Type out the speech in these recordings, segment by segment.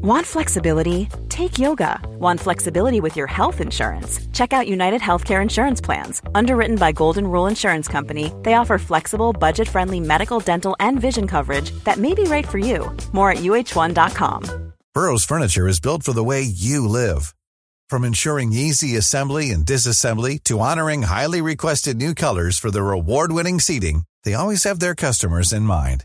Want flexibility? Take yoga. Want flexibility with your health insurance? Check out United Healthcare Insurance Plans. Underwritten by Golden Rule Insurance Company, they offer flexible, budget friendly medical, dental, and vision coverage that may be right for you. More at uh1.com. Burrow's Furniture is built for the way you live. From ensuring easy assembly and disassembly to honoring highly requested new colors for their award winning seating, they always have their customers in mind.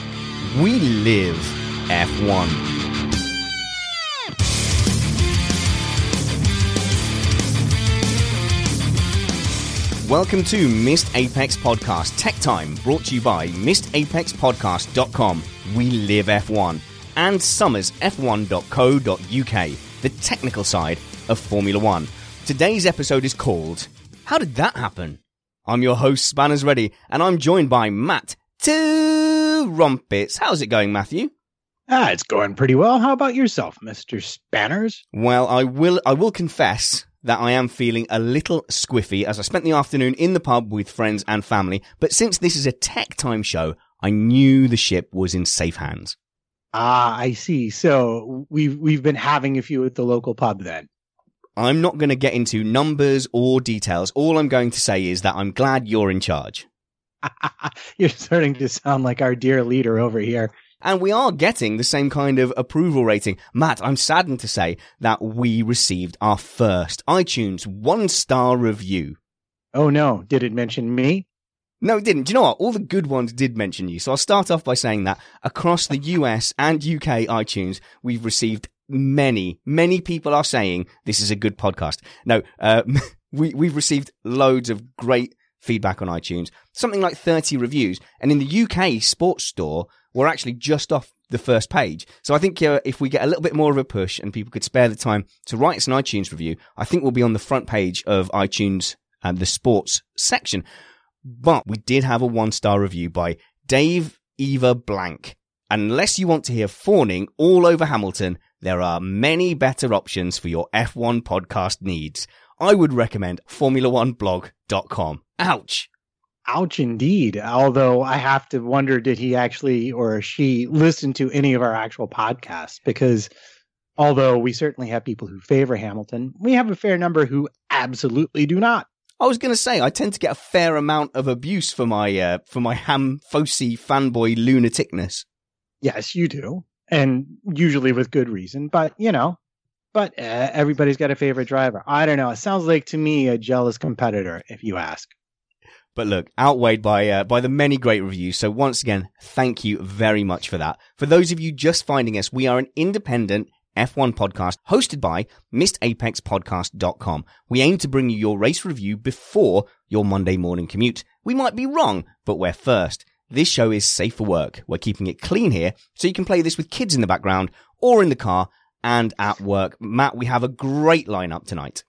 We live F1. Welcome to Missed Apex Podcast Tech Time, brought to you by MissedApexPodcast.com. We live F1 and SomersF1.co.uk, the technical side of Formula One. Today's episode is called How Did That Happen? I'm your host, Spanners Ready, and I'm joined by Matt Two Rumpets. How's it going, Matthew? Ah, it's going pretty well. How about yourself, Mister Spanners? Well, I will. I will confess that I am feeling a little squiffy as I spent the afternoon in the pub with friends and family. But since this is a tech time show, I knew the ship was in safe hands. Ah, I see. So we've we've been having a few at the local pub then. I'm not going to get into numbers or details. All I'm going to say is that I'm glad you're in charge. You're starting to sound like our dear leader over here. And we are getting the same kind of approval rating. Matt, I'm saddened to say that we received our first iTunes one star review. Oh no, did it mention me? No, it didn't. Do you know what? All the good ones did mention you. So I'll start off by saying that across the US and UK iTunes, we've received many, many people are saying this is a good podcast. No, uh, we, we've received loads of great feedback on iTunes, something like 30 reviews. And in the UK sports store, we're actually just off the first page. So I think uh, if we get a little bit more of a push and people could spare the time to write us an iTunes review, I think we'll be on the front page of iTunes and the sports section. But we did have a one star review by Dave Eva Blank. Unless you want to hear fawning all over Hamilton, there are many better options for your F1 podcast needs. I would recommend Formula1blog.com. Ouch. Ouch indeed. Although I have to wonder did he actually or she listen to any of our actual podcasts? Because although we certainly have people who favor Hamilton, we have a fair number who absolutely do not. I was going to say I tend to get a fair amount of abuse for my uh, for my ham fossy fanboy lunaticness. Yes, you do, and usually with good reason. But you know, but uh, everybody's got a favorite driver. I don't know. It sounds like to me a jealous competitor, if you ask. But look, outweighed by uh, by the many great reviews. So once again, thank you very much for that. For those of you just finding us, we are an independent F1 podcast hosted by MissedApexPodcast.com. We aim to bring you your race review before your Monday morning commute. We might be wrong, but we're first. This show is safe for work. We're keeping it clean here, so you can play this with kids in the background or in the car and at work. Matt, we have a great lineup tonight.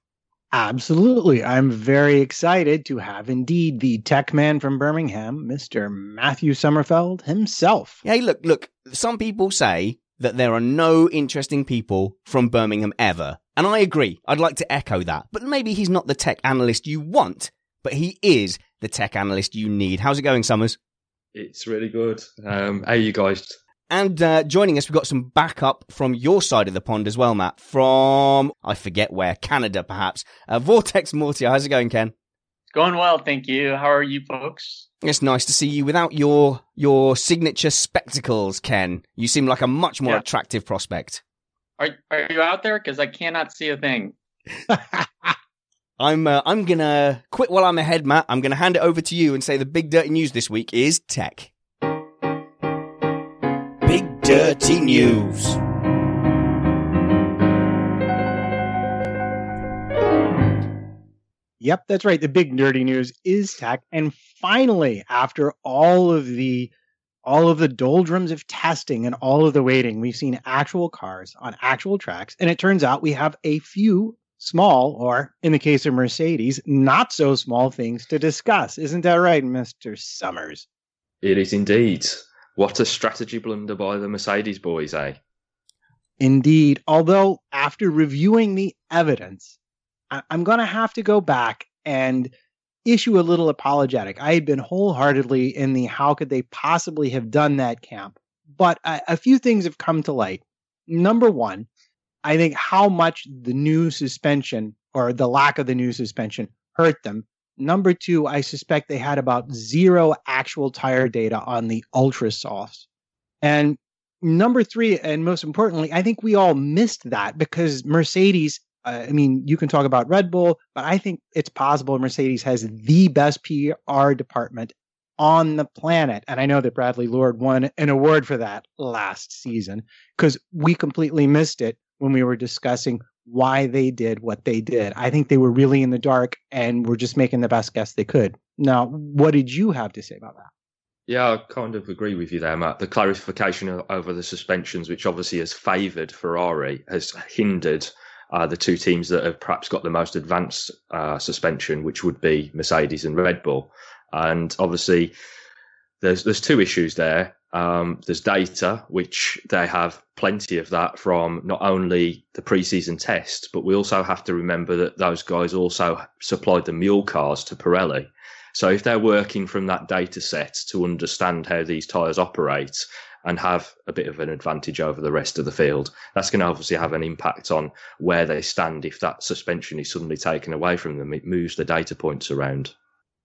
Absolutely. I'm very excited to have indeed the tech man from Birmingham, Mr. Matthew Somerfield himself. Hey, look, look, some people say that there are no interesting people from Birmingham ever. And I agree. I'd like to echo that. But maybe he's not the tech analyst you want, but he is the tech analyst you need. How's it going, Somers? It's really good. Um, how you guys? And uh, joining us, we've got some backup from your side of the pond as well, Matt. From, I forget where, Canada perhaps. Uh, Vortex Mortia, how's it going, Ken? Going well, thank you. How are you folks? It's nice to see you without your your signature spectacles, Ken. You seem like a much more Yeah. attractive prospect. Are are you out there? Because I cannot see a thing. I'm uh, I'm gonna quit while I'm ahead, Matt. I'm gonna hand it over to you and say the big dirty news this week is tech. Big dirty news. Yep, that's right. The big nerdy news is tech. And finally, after all of the all of the doldrums of testing and all of the waiting, we've seen actual cars on actual tracks. And it turns out we have a few small, or in the case of Mercedes, not so small things to discuss. Isn't that right, Mr. Somers? It is indeed. What a strategy blunder by the Mercedes boys, eh? Indeed. Although, after reviewing the evidence, I- I'm going to have to go back and issue a little apologetic. I had been wholeheartedly in the how could they possibly have done that camp. But a, a few things have come to light. Number one, I think how much the new suspension or the lack of the new suspension hurt them. Number two, I suspect they had about zero actual tire data on the ultra softs. And number three, and most importantly, I think we all missed that because Mercedes uh, I mean, you can talk about Red Bull, but I think it's possible Mercedes has the best PR department on the planet. And I know that Bradley Lord won an award for that last season because we completely missed it when we were discussing why they did what they did. I think they were really in the dark and were just making the best guess they could. Now, what did you have to say about that? Yeah, I kind of agree with you there, Matt. The clarification over the suspensions, which obviously has favoured Ferrari, has hindered uh, the two teams that have perhaps got the most advanced uh, suspension, which would be Mercedes and Red Bull. And obviously, there's there's two issues there. Um, there's data, which they have plenty of that from not only the preseason test, but we also have to remember that those guys also supplied the mule cars to Pirelli. So if they're working from that data set to understand how these tyres operate and have a bit of an advantage over the rest of the field. That's going to obviously have an impact on where they stand if that suspension is suddenly taken away from them. It moves the data points around.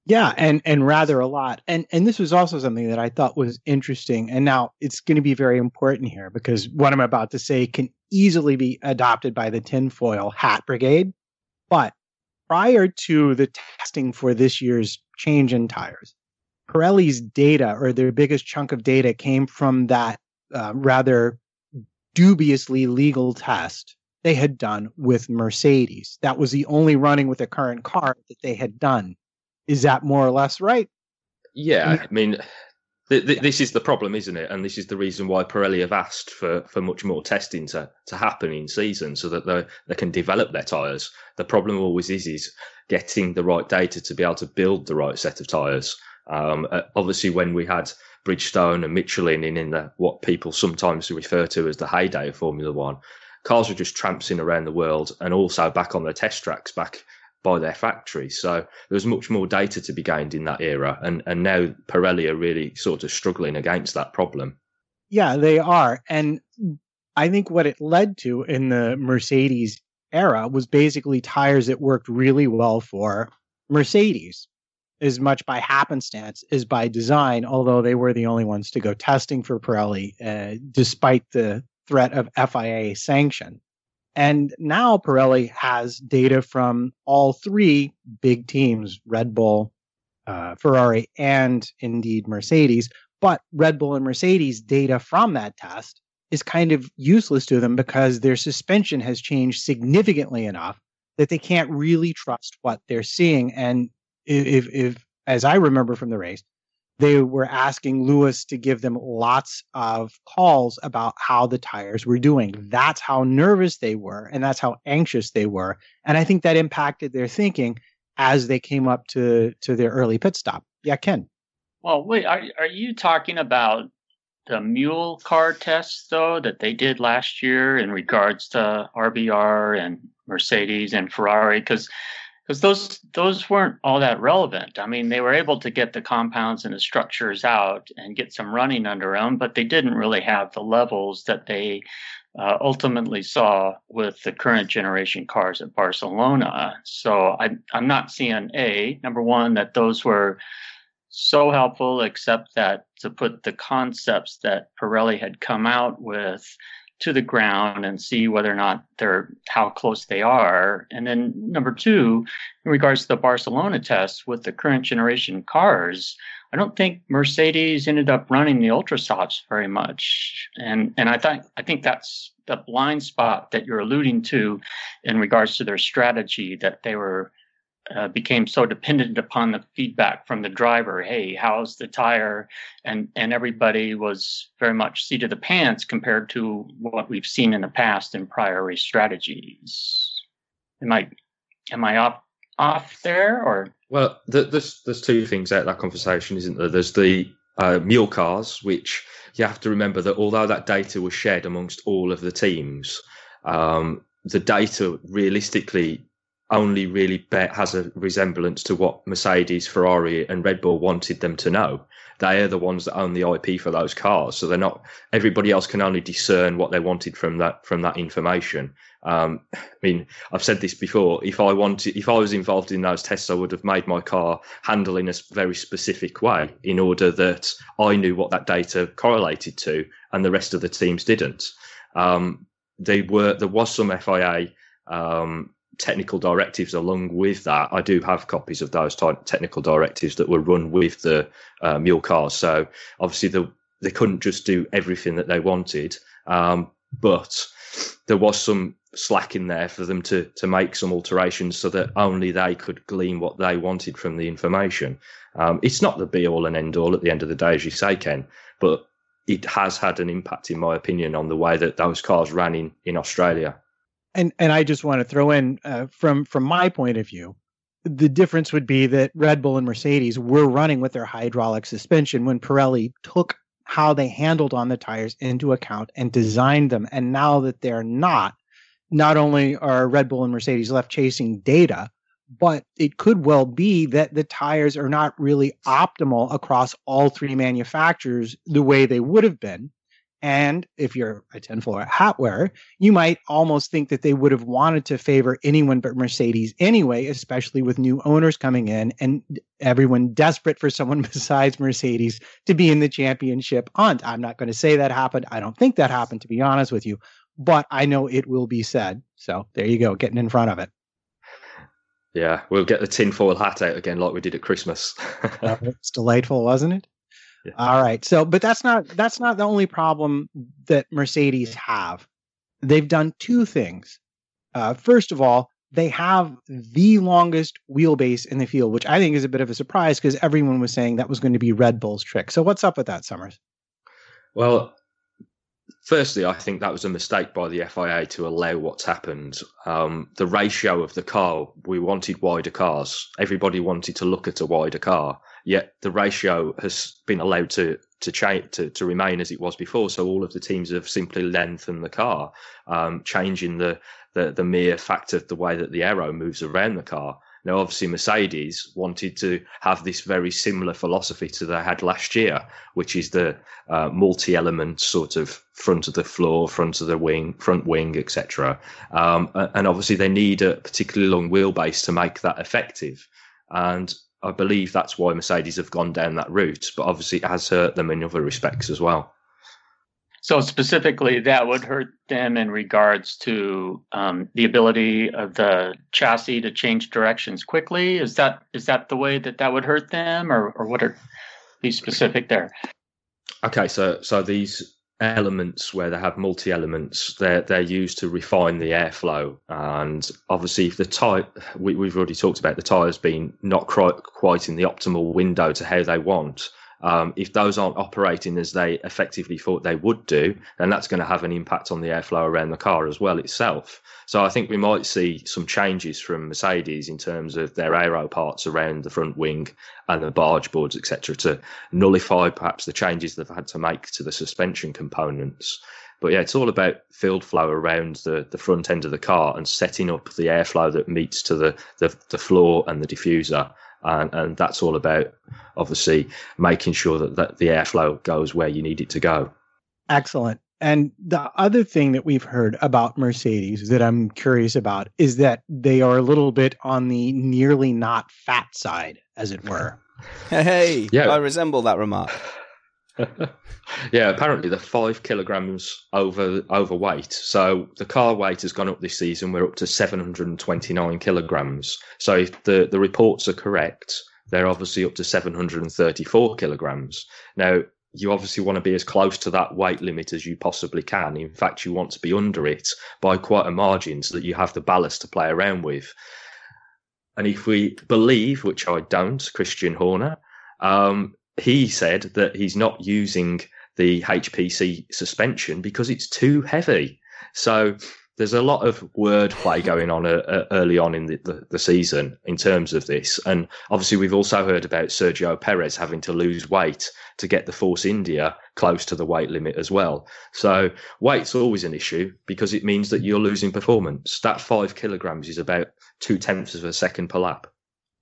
Yeah, and and rather a lot. And and this was also something that I thought was interesting. And now it's going to be very important here because what I'm about to say can easily be adopted by the tinfoil hat brigade. But prior to the testing for this year's change in tires, Pirelli's data or their biggest chunk of data came from that uh, rather dubiously legal test they had done with Mercedes. That was the only running with a current car that they had done. Is that more or less right? Yeah, I mean, th- th- this is the problem, isn't it? And this is the reason why Pirelli have asked for, for much more testing to, to happen in season so that they, they can develop their tyres. The problem always is is getting the right data to be able to build the right set of tyres. Um, uh, obviously, when we had Bridgestone and Michelin in, in the, what people sometimes refer to as the heyday of Formula One, cars were just tramping around the world and also back on the test tracks back by their factory. So there was much more data to be gained in that era. And, and now Pirelli are really sort of struggling against that problem. Yeah, they are. And I think what it led to in the Mercedes era was basically tires that worked really well for Mercedes as much by happenstance as by design, although they were the only ones to go testing for Pirelli, uh, despite the threat of FIA sanction. And now Pirelli has data from all three big teams Red Bull, uh, Ferrari, and indeed Mercedes. But Red Bull and Mercedes data from that test is kind of useless to them because their suspension has changed significantly enough that they can't really trust what they're seeing. And if, if as I remember from the race, they were asking Lewis to give them lots of calls about how the tires were doing. That's how nervous they were, and that's how anxious they were. And I think that impacted their thinking as they came up to to their early pit stop. Yeah, Ken. Well, wait, are are you talking about the mule car tests though that they did last year in regards to RBR and Mercedes and Ferrari? Because because those those weren't all that relevant. I mean, they were able to get the compounds and the structures out and get some running under them, but they didn't really have the levels that they uh, ultimately saw with the current generation cars at Barcelona. So I, I'm not seeing a number one that those were so helpful, except that to put the concepts that Pirelli had come out with to the ground and see whether or not they're how close they are. And then number two, in regards to the Barcelona test with the current generation cars, I don't think Mercedes ended up running the ultra softs very much. And and I think I think that's the blind spot that you're alluding to in regards to their strategy that they were uh, became so dependent upon the feedback from the driver. Hey, how's the tire? And and everybody was very much seat of the pants compared to what we've seen in the past in prior race strategies. Am I am I off off there or? Well, there's there's two things out that conversation, isn't there? There's the uh, mule cars, which you have to remember that although that data was shared amongst all of the teams, um, the data realistically only really has a resemblance to what Mercedes, Ferrari, and Red Bull wanted them to know. They are the ones that own the IP for those cars, so they're not. Everybody else can only discern what they wanted from that from that information. Um, I mean, I've said this before. If I wanted, if I was involved in those tests, I would have made my car handle in a very specific way in order that I knew what that data correlated to, and the rest of the teams didn't. Um, they were there was some FIA um, technical directives along with that. I do have copies of those technical directives that were run with the uh, mule cars. So obviously the, they couldn't just do everything that they wanted, um, but there was some slack in there for them to to make some alterations so that only they could glean what they wanted from the information. Um, it's not the be all and end all at the end of the day, as you say, Ken, but it has had an impact, in my opinion, on the way that those cars ran in in Australia and and I just want to throw in uh, from from my point of view, the difference would be that Red Bull and Mercedes were running with their hydraulic suspension when Pirelli took how they handled on the tires into account and designed them. And now that they're not, not only are Red Bull and Mercedes left chasing data, but it could well be that the tires are not really optimal across all three manufacturers the way they would have been and if you're a tinfoil hat wearer, you might almost think that they would have wanted to favor anyone but Mercedes anyway, especially with new owners coming in and everyone desperate for someone besides Mercedes to be in the championship hunt. I'm not going to say that happened. I don't think that happened, to be honest with you, but I know it will be said. So there you go, getting in front of it. Yeah, we'll get the tinfoil hat out again like we did at Christmas. it's delightful, wasn't it? Yeah. All right. So, but that's not that's not the only problem that Mercedes have. They've done two things. Uh, first of all, they have the longest wheelbase in the field, which I think is a bit of a surprise because everyone was saying that was going to be Red Bull's trick. So, what's up with that, Somers? Well, firstly, I think that was a mistake by the FIA to allow what's happened. Um, the ratio of the car, we wanted wider cars. Everybody wanted to look at a wider car yet the ratio has been allowed to to change to, to remain as it was before. So all of the teams have simply lengthened the car, um, changing the, the the mere fact of the way that the aero moves around the car. Now, obviously, Mercedes wanted to have this very similar philosophy to they had last year, which is the uh, multi-element sort of front of the floor, front of the wing, front wing, etc. Um, and obviously, they need a particularly long wheelbase to make that effective. And I believe that's why Mercedes have gone down that route, but obviously it has hurt them in other respects as well. So specifically, that would hurt them in regards to um, the ability of the chassis to change directions quickly. Is that is that the way that that would hurt them, or or what are be specific there? Okay, so so these elements where they have multi elements they're they're used to refine the airflow. And obviously if the tire we, we've already talked about the tires being not quite in the optimal window to how they want um, if those aren't operating as they effectively thought they would do, then that's going to have an impact on the airflow around the car as well itself. So I think we might see some changes from Mercedes in terms of their aero parts around the front wing and the barge boards, etc., to nullify perhaps the changes they've had to make to the suspension components. But yeah, it's all about field flow around the, the front end of the car and setting up the airflow that meets to the, the, the floor and the diffuser and, and that's all about obviously making sure that, that the airflow goes where you need it to go. Excellent. And the other thing that we've heard about Mercedes that I'm curious about is that they are a little bit on the nearly not fat side, as it were. Hey, yeah. I resemble that remark. Yeah, apparently they're five kilograms over overweight. So the car weight has gone up this season. We're up to 729 kilograms. So if the, the reports are correct, they're obviously up to 734 kilograms. Now, you obviously want to be as close to that weight limit as you possibly can. In fact, you want to be under it by quite a margin so that you have the ballast to play around with. And if we believe, which I don't, Christian Horner, um, he said that he's not using the HPC suspension because it's too heavy. So there's a lot of wordplay going on uh, uh, early on in the, the, the, season in terms of this. And obviously, we've also heard about Sergio Perez having to lose weight to get the Force India close to the weight limit as well. So weight's always an issue because it means that you're losing performance. That five kilograms is about two tenths of a second per lap.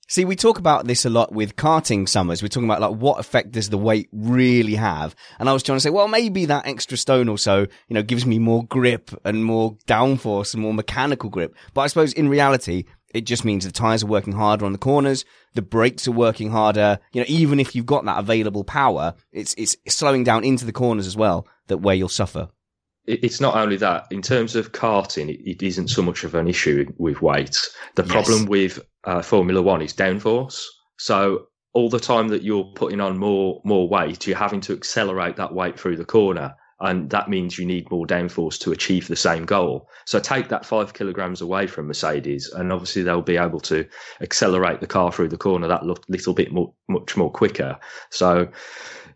See, we talk about this a lot with karting summers. We're talking about like what effect does the weight really have? And I was trying to say, well, maybe that extra stone or so, you know, gives me more grip and more downforce and more mechanical grip. But I suppose in reality, it just means the tires are working harder on the corners, the brakes are working harder. You know, even if you've got that available power, it's it's slowing down into the corners as well. That where you'll suffer it's not only that in terms of karting it, isn't so much of an issue with weight the yes. problem with uh, formula one is downforce so all the time that you're putting on more more weight you're having to accelerate that weight through the corner and that means you need more downforce to achieve the same goal so take that five kilograms away from mercedes and obviously they'll be able to accelerate the car through the corner that little bit more much more quicker so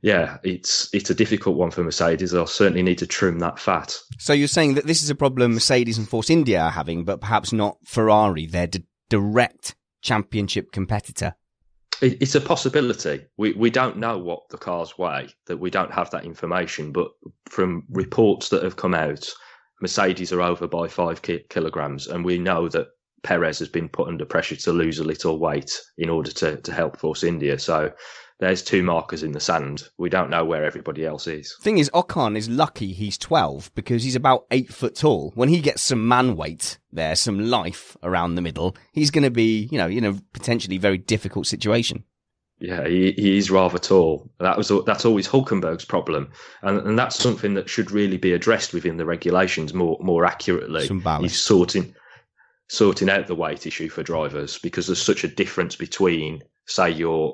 yeah, it's it's a difficult one for Mercedes. They'll certainly need to trim that fat. So you're saying that this is a problem Mercedes and Force India are having, but perhaps not Ferrari, their d- direct championship competitor. It's a possibility. We we don't know what the cars weigh. That we don't have that information. But from reports that have come out, Mercedes are over by five ki- kilograms, and we know that Perez has been put under pressure to lose a little weight in order to to help Force India. So there's two markers in the sand. We don't know where everybody else is. Thing is, Ocon is lucky he's 12 because he's about eight foot tall. When he gets some man weight there, some life around the middle, he's going to be, you know, in a potentially very difficult situation. Yeah, he, he is rather tall. That was that's always Hulkenberg's problem, and and that's something that should really be addressed within the regulations more more accurately. Some balance. He's sorting sorting out the weight issue for drivers because there's such a difference between, say, your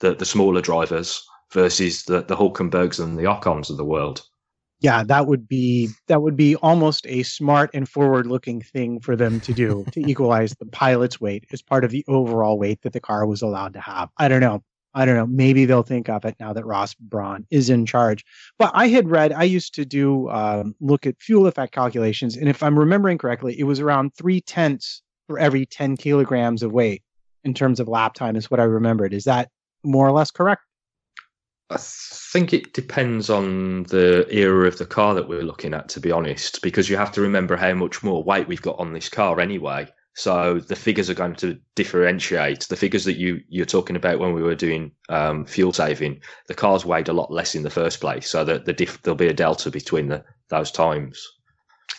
the, the smaller drivers versus the, the Hulkenbergs and the Ocons of the world. Yeah, that would be that would be almost a smart and forward-looking thing for them to do to equalize the pilot's weight as part of the overall weight that the car was allowed to have. I don't know. I don't know. Maybe they'll think of it now that Ross Brawn is in charge. But I had read, I used to do um, look at fuel effect calculations, and if I'm remembering correctly, it was around three tenths for every 10 kilograms of weight in terms of lap time, is what I remembered. Is that more or less correct? I think it depends on the era of the car that we're looking at, to be honest, because you have to remember how much more weight we've got on this car anyway. So the figures are going to differentiate. The figures that you you're talking about when we were doing um, fuel saving, the cars weighed a lot less in the first place, so that the diff, there'll be a delta between the, those times.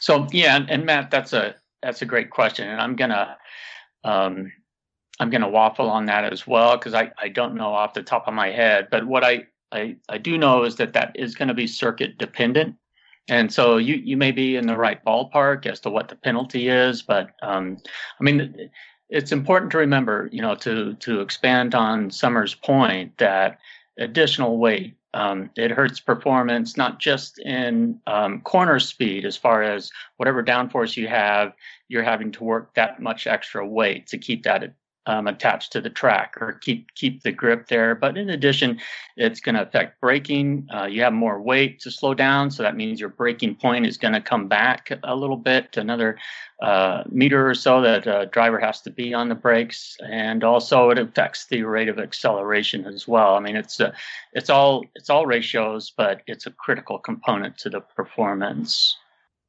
So yeah, and, and Matt, that's a that's a great question, and I'm gonna um, I'm going to waffle on that as well because I, I don't know off the top of my head. But what I, I, I do know is that that is going to be circuit dependent. And so you, you may be in the right ballpark as to what the penalty is. But um, I mean, it's important to remember, you know, to, to expand on Summer's point that additional weight um, it hurts performance not just in um, corner speed as far as whatever downforce you have you're having to work that much extra weight to keep that um, attached to the track or keep keep the grip there. But in addition, it's going to affect braking. Uh, you have more weight to slow down, so that means your braking point is going to come back a little bit, another uh, meter or so that a driver has to be on the brakes, and also it affects the rate of acceleration as well. I mean, it's a, it's all it's all ratios, but it's a critical component to the performance.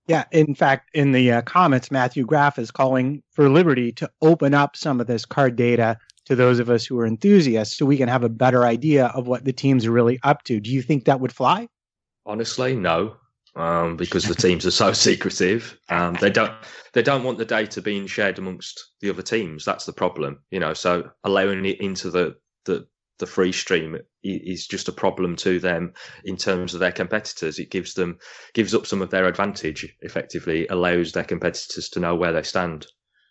Yeah, in fact, in the uh, comments, Matthew Graff is calling for Liberty to open up some of this card data to those of us who are enthusiasts so we can have a better idea of what the teams are really up to. Do you think that would fly? Honestly, no. Um, because the teams are so secretive. Um, they don't they don't want the data being shared amongst the other teams. That's the problem, you know. So allowing it into the the the free stream is just a problem to them in terms of their competitors. It gives them gives up some of their advantage. Effectively, allows their competitors to know where they stand.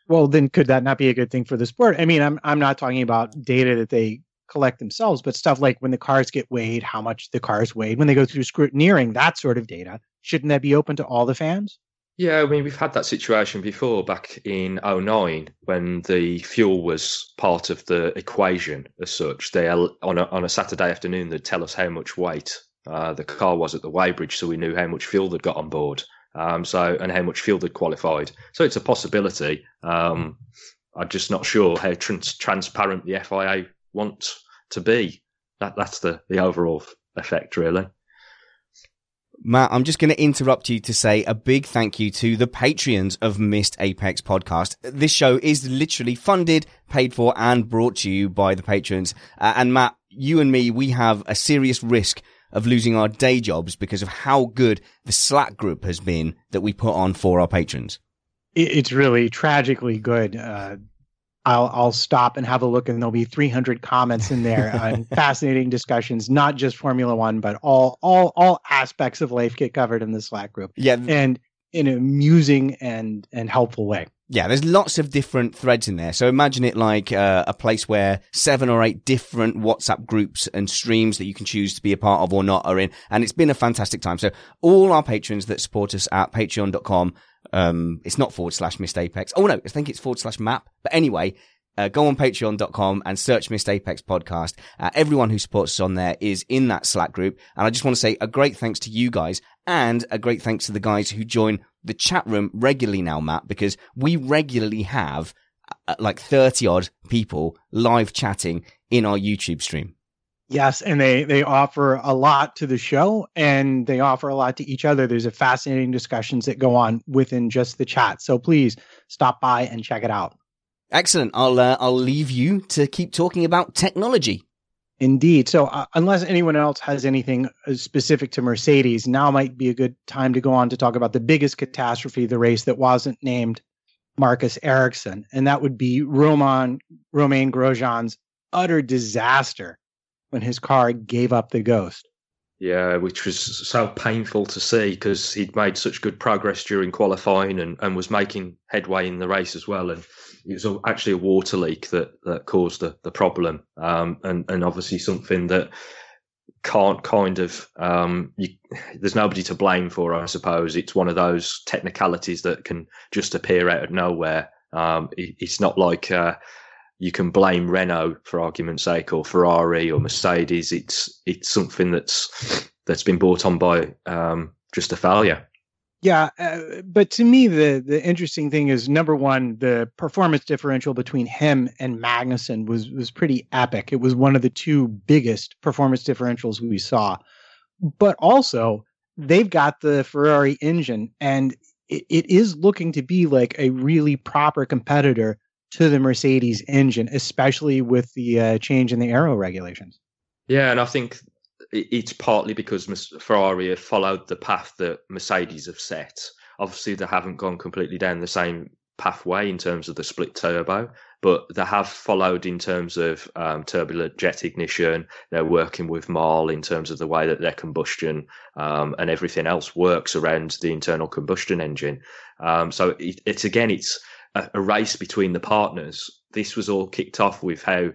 Well, then could that not be a good thing for the sport? I mean, I'm I'm not talking about data that they collect themselves, but stuff like when the cars get weighed, how much the cars weighed, when they go through scrutineering, that sort of data. Shouldn't that be open to all the fans? Yeah, I mean, we've had that situation before back in 09 when the fuel was part of the equation as such. They on a, on a Saturday afternoon, they'd tell us how much weight uh, the car was at the weighbridge, so we knew how much fuel they'd got on board. Um, so and how much fuel they'd qualified. So it's a possibility. Um, I'm just not sure how trans- transparent the FIA want to be. That that's the the overall effect, really. Matt, I'm just going to interrupt you to say a big thank you to the Patreons of Missed Apex podcast. This show is literally funded, paid for, and brought to you by the patrons. Uh, and Matt, you and me, we have a serious risk of losing our day jobs because of how good the Slack group has been that we put on for our patrons. It's really tragically good. Uh, I'll I'll stop and have a look, and there'll be 300 comments in there on fascinating discussions, not just Formula One, but all all all aspects of life get covered in the Slack group. Yeah, and in an amusing and and helpful way. Yeah, there's lots of different threads in there. So imagine it like uh, a place where seven or eight different WhatsApp groups and streams that you can choose to be a part of or not are in. And it's been a fantastic time. So all our patrons that support us at patreon.com um, it's not forward slash missed apex. Oh no, I think it's forward slash map. But anyway, uh, go on patreon.com and search Missed Apex podcast. Uh, everyone who supports us on there is in that Slack group. And I just want to say a great thanks to you guys and a great thanks to the guys who join the chat room regularly now, Matt, because we regularly have uh, like 30 odd people live chatting in our YouTube stream. Yes, and they they offer a lot to the show, and they offer a lot to each other. There's a fascinating discussions that go on within just the chat. So please stop by and check it out. Excellent. I'll uh, I'll leave you to keep talking about technology. Indeed. So uh, unless anyone else has anything uh, specific to Mercedes, now might be a good time to go on to talk about the biggest catastrophe of the race that wasn't named Marcus Ericsson, and that would be Roman Romain Grosjean's utter disaster when his car gave up the ghost. Yeah, which was so painful to see because he'd made such good progress during qualifying and, and was making headway in the race as well. And it was actually a water leak that, that caused the, the problem. Um, and, and obviously something that can't kind of, um, you, there's nobody to blame for, I suppose. It's one of those technicalities that can just appear out of nowhere. Um, it, it's not like, uh, you can blame Renault for argument's sake, or Ferrari or Mercedes. It's it's something that's that's been brought on by um, just a failure. Yeah, uh, but to me, the the interesting thing is number one, the performance differential between him and Magnussen was was pretty epic. It was one of the two biggest performance differentials we saw. But also, they've got the Ferrari engine, and it, it is looking to be like a really proper competitor to the Mercedes engine, especially with the uh, change in the aero regulations. Yeah, and I think it's partly because Ferrari have followed the path that Mercedes have set. Obviously, they haven't gone completely down the same pathway in terms of the split turbo, but they have followed in terms of um, turbulent jet ignition. They're working with Mahle in terms of the way that their combustion um, and everything else works around the internal combustion engine. Um, so it, it's again, it's a, a race between the partners. This was all kicked off with how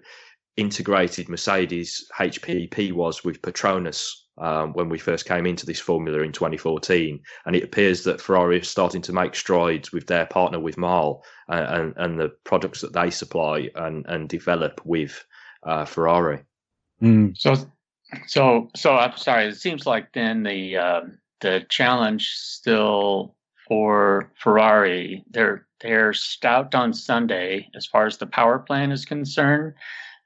integrated Mercedes HPP was with Petronas um, when we first came into this formula in 2014. And it appears that Ferrari is starting to make strides with their partner with Mahle and, and, and the products that they supply and, and develop with uh, Ferrari. Mm. So, so, so I'm sorry. It seems like then the uh, the challenge still for Ferrari, they're they're stout on Sunday as far as the power plant is concerned,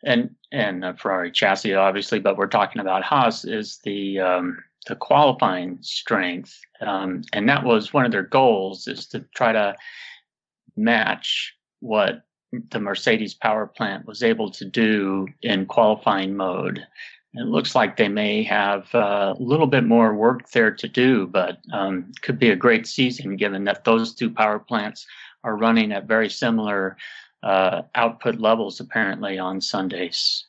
and and Ferrari chassis obviously, but we're talking about Haas is the um, the qualifying strength, um, and that was one of their goals is to try to match what the Mercedes power plant was able to do in qualifying mode. It looks like they may have uh, a little bit more work there to do, but um, could be a great season given that those two power plants are running at very similar uh, output levels apparently on Sundays.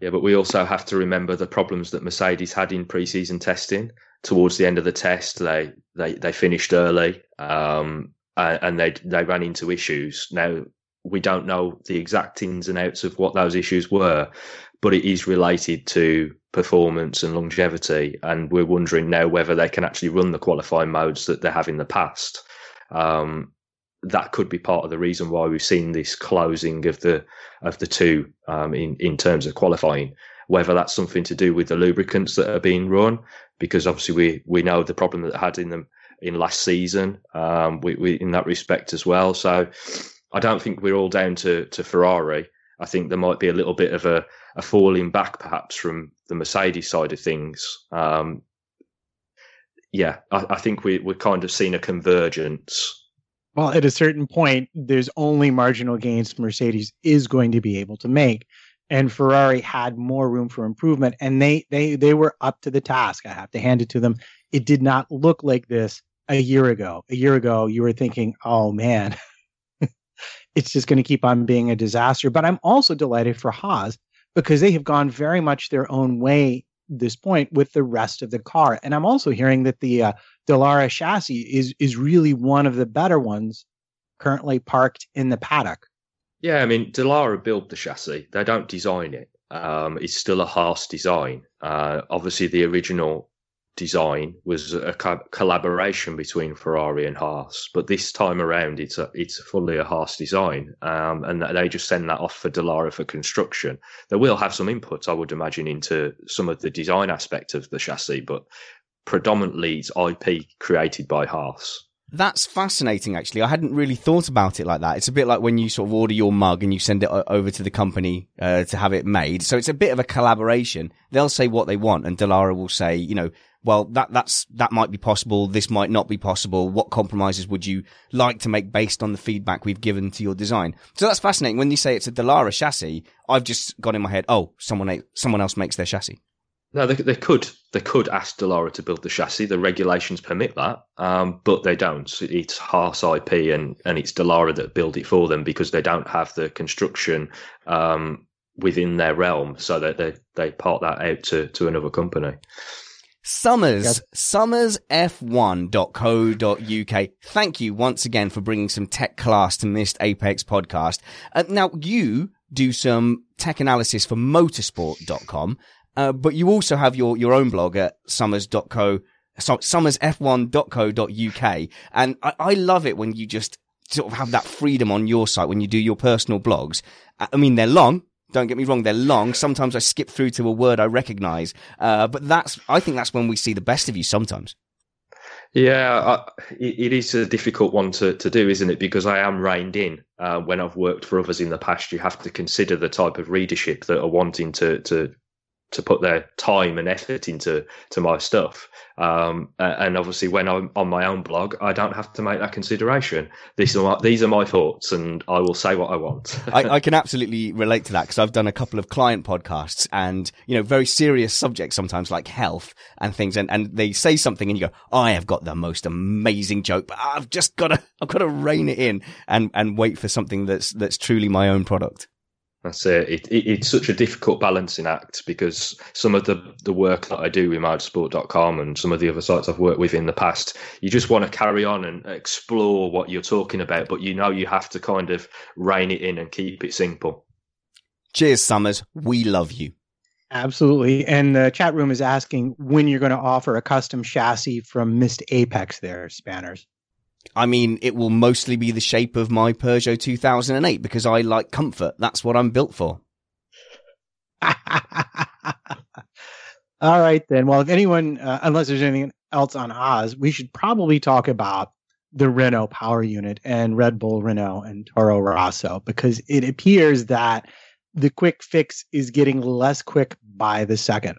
Yeah, but we also have to remember the problems that Mercedes had in pre-season testing. Towards the end of the test, they they, they finished early, um, and they they ran into issues. Now we don't know the exact ins and outs of what those issues were, but it is related to performance and longevity. And we're wondering now whether they can actually run the qualifying modes that they have in the past. Um, that could be part of the reason why we've seen this closing of the of the two um, in in terms of qualifying. Whether that's something to do with the lubricants that are being run, because obviously we we know the problem that had in them in last season, um, we, we in that respect as well. So I don't think we're all down to to Ferrari. I think there might be a little bit of a, a falling back perhaps from the Mercedes side of things. Um, yeah, I, I think we, we're kind of seeing a convergence well, at a certain point, there's only marginal gains Mercedes is going to be able to make. And Ferrari had more room for improvement, and they they they were up to the task. I have to hand it to them. It did not look like this a year ago. A year ago, you were thinking, "Oh man, it's just going to keep on being a disaster." But I'm also delighted for Haas because they have gone very much their own way this point with the rest of the car. And I'm also hearing that the uh, Dallara chassis is is really one of the better ones currently parked in the paddock. Yeah, I mean, Dallara built the chassis. They don't design it. Um, it's still a Haas design. Uh, obviously, the original design was a collaboration between Ferrari and Haas, but this time around, it's a, it's fully a Haas design, um, and they just send that off for Dallara for construction. They will have some input, I would imagine, into some of the design aspect of the chassis, but predominantly it's IP created by Haas. That's fascinating, actually. I hadn't really thought about it like that. It's a bit like when you sort of order your mug and you send it over to the company uh, to have it made. So it's a bit of a collaboration. They'll say what they want, and Dallara will say, you know, well, that that's that might be possible. This might not be possible. What compromises would you like to make based on the feedback we've given to your design? So that's fascinating. When you say it's a Dallara chassis, I've just got in my head, oh, someone someone else makes their chassis. No, they, they could they could ask Dallara to build the chassis. The regulations permit that, um, but they don't. It's Haas IP and and it's Dallara that build it for them because they don't have the construction um, within their realm, so that they they part that out to to another company. Somers, yep. somersf1.co.uk. Thank you once again for bringing some tech class to Missed Apex podcast. Uh, now you do some tech analysis for motorsport.com. Uh, but you also have your, your own blog at somers.co, somersf1.co.uk. And I, I love it when you just sort of have that freedom on your site when you do your personal blogs. I mean, they're long. Don't get me wrong, they're long. Sometimes I skip through to a word I recognize. Uh, but that's, I think that's when we see the best of you sometimes. Yeah, I, it is a difficult one to, to do, isn't it? Because I am reined in. Uh, when I've worked for others in the past, you have to consider the type of readership that are wanting to to to put their time and effort into to my stuff. Um, and obviously, when I'm on my own blog, I don't have to make that consideration. These are my, these are my thoughts, and I will say what I want. I, I, can absolutely relate to that because I've done a couple of client podcasts, and you know, very serious subjects sometimes like health and things, and, and they say something, and you go, "I have got the most amazing joke, but I've just got to I've got to rein it in and and wait for something that's that's truly my own product." That's it. It, it. It's such a difficult balancing act because some of the, the work that I do with motorsport.com and some of the other sites I've worked with in the past, you just want to carry on and explore what you're talking about, but you know you have to kind of rein it in and keep it simple. Cheers, Somers. We love you. Absolutely. And the chat room is asking when you're going to offer a custom chassis from Missed Apex there, Spanners. I mean, it will mostly be the shape of my Peugeot 2008 because I like comfort. That's what I'm built for. All right, then. Well, if anyone, uh, unless there's anything else on Oz, we should probably talk about the Renault power unit and Red Bull Renault and Toro Rosso because it appears that the quick fix is getting less quick by the second.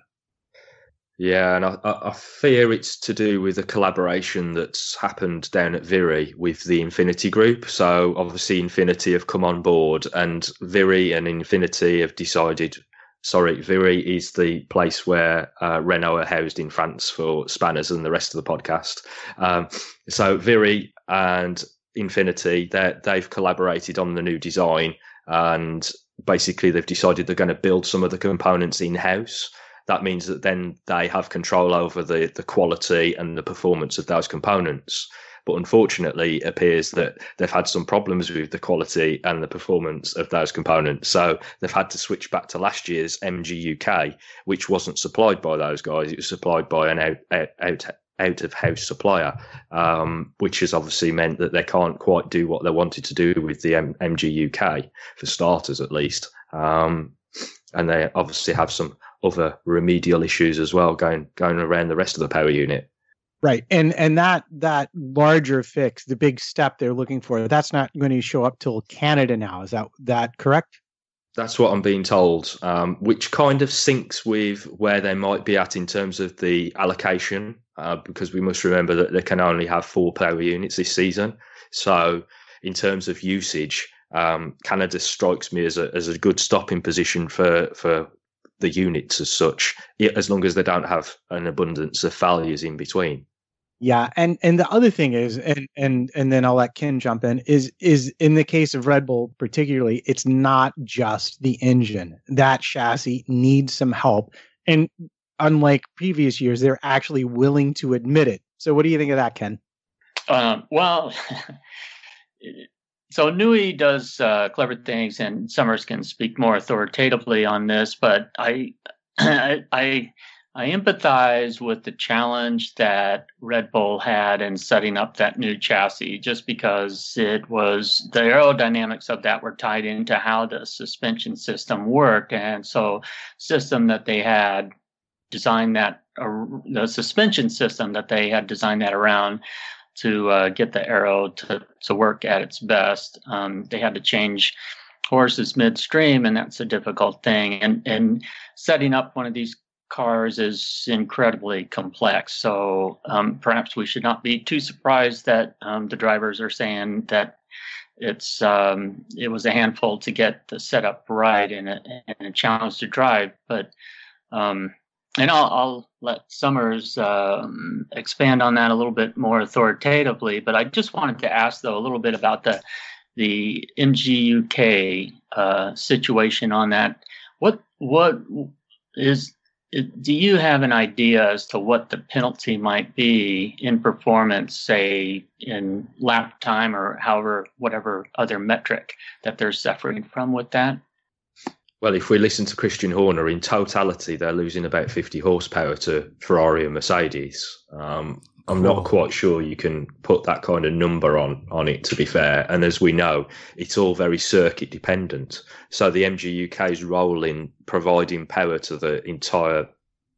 Yeah, and I, I, fear it's to do with a collaboration that's happened down at Viry with the Infiniti Group. So obviously, Infiniti have come on board, and Viry and Infiniti have decided. Sorry, Viry is the place where uh, Renault are housed in France for Spanners and the rest of the podcast. Um, so Viry and Infiniti, they've collaborated on the new design, and basically they've decided they're going to build some of the components in house. That means that then they have control over the, the quality and the performance of those components. But unfortunately, it appears that they've had some problems with the quality and the performance of those components. So they've had to switch back to last year's MGU-K, which wasn't supplied by those guys. It was supplied by an out, out, out out of house supplier, um, which has obviously meant that they can't quite do what they wanted to do with the M- MGU-K, for starters at least. Um, and they obviously have some other remedial issues as well going going around the rest of the power unit. Right. And and that that larger fix, the big step they're looking for, that's not going to show up till Canada now. Is that that correct? That's what I'm being told, um, which kind of syncs with where they might be at in terms of the allocation, uh, because we must remember that they can only have four power units this season. So, in terms of usage, um, Canada strikes me as a as a good stopping position for for the units as such, as long as they don't have an abundance of failures in between. Yeah, and and the other thing is, and and and then I'll let Ken jump in. Is is in the case of Red Bull particularly, it's not just the engine. That chassis needs some help, and unlike previous years, they're actually willing to admit it. So, what do you think of that, Ken? Um, well, so Newey does uh, clever things, and Somers can speak more authoritatively on this. But I, I, I, I empathize with the challenge that Red Bull had in setting up that new chassis, just because it was the aerodynamics of that were tied into how the suspension system worked, and so system that they had designed that uh, the suspension system that they had designed that around to uh, get the aero to, to work at its best. Um, they had to change horses midstream, and that's a difficult thing. And and setting up one of these cars is incredibly complex. So um, perhaps we should not be too surprised that um, the drivers are saying that it's um, it was a handful to get the setup right and a, and a challenge to drive, but um, and I'll, I'll let Somers um, expand on that a little bit more authoritatively. But I just wanted to ask, though, a little bit about the the MGU-K uh, situation on that. What what is do you have an idea as to what the penalty might be in performance, say in lap time or however whatever other metric that they're suffering from with that? Well, if we listen to Christian Horner, in totality, they're losing about 50 horsepower to Ferrari and Mercedes. Um, I'm not quite sure you can put that kind of number on on it. To be fair, and as we know, it's all very circuit dependent. So the MGU-K's role in providing power to the entire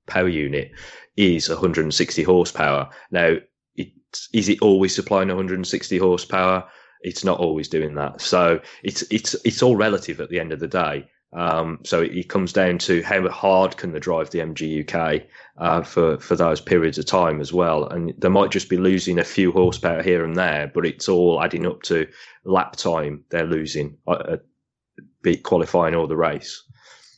power unit is 160 horsepower. Now, it, is it always supplying 160 horsepower? It's not always doing that. So it's it's it's all relative at the end of the day. Um, so it, it, comes down to how hard can they drive the MGU-K uh, for for those periods of time as well, and they might just be losing a few horsepower here and there, but it's all adding up to lap time they're losing, uh, uh be qualifying or the race.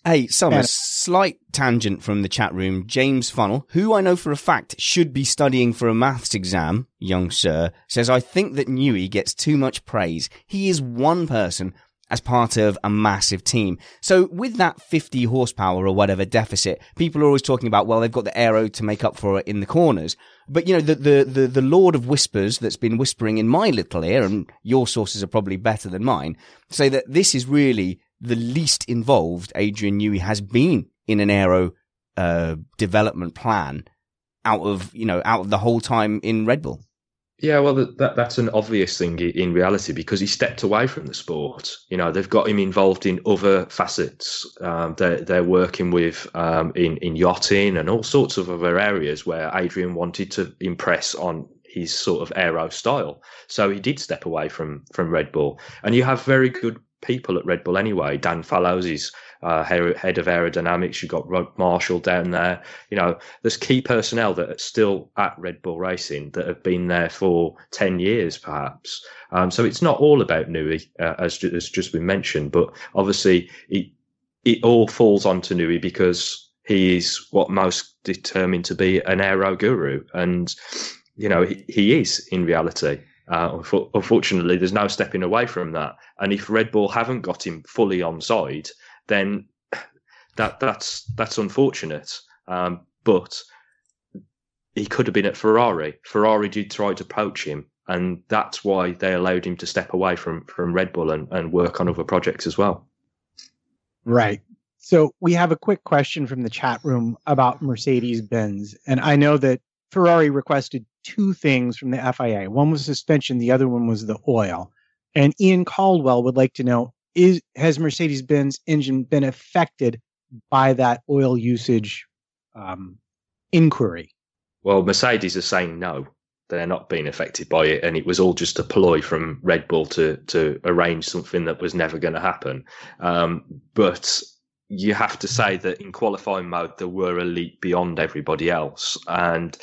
Hey, Somers, slight tangent from the chat room. James Funnel, who I know for a fact should be studying for a maths exam, young sir, says, I think that Newey gets too much praise. He is one person as part of a massive team. So with that 50 horsepower or whatever deficit, people are always talking about, well, they've got the aero to make up for it in the corners. But you know, the, the, the, the Lord of Whispers that's been whispering in my little ear, and your sources are probably better than mine, say that this is really the least involved Adrian Newey has been in an aero, uh, development plan out of, you know, out of the whole time in Red Bull. Yeah, well, that that's an obvious thing in reality because he stepped away from the sport. You know, they've got him involved in other facets. Um, they're they're working with um, in in yachting and all sorts of other areas where Adrian wanted to impress on his sort of aero style. So he did step away from from Red Bull, and you have very good people at Red Bull anyway. Dan Fallows is uh, head of aerodynamics. You've got Rob Marshall down there. You know, there's key personnel that are still at Red Bull Racing that have been there for 10 years, perhaps. Um, so it's not all about Newey, uh, as, as just been mentioned, but obviously it, it all falls onto Newey because he is what most determined to be an aero guru. And, you know, he, he is in reality. Uh, unfortunately, there's no stepping away from that. And if Red Bull haven't got him fully on side, then that that's that's unfortunate. Um, but he could have been at Ferrari. Ferrari did try to poach him, and that's why they allowed him to step away from from Red Bull and, and work on other projects as well. Right. So we have a quick question from the chat room about Mercedes Benz, and I know that Ferrari requested two things from the FIA. One was suspension, the other one was the oil. And Ian Caldwell would like to know: Is has Mercedes Benz engine been affected by that oil usage um, inquiry? Well, Mercedes are saying no. They're not being affected by it, and it was all just a ploy from Red Bull to to arrange something that was never going to happen. Um, but you have to say that in qualifying mode, there were a leap beyond everybody else, and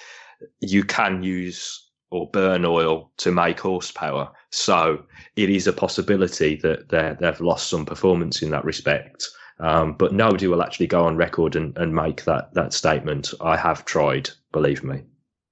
you can use or burn oil to make horsepower. So it is a possibility that they've lost some performance in that respect. Um, but nobody will actually go on record and, and make that, that statement. I have tried, believe me.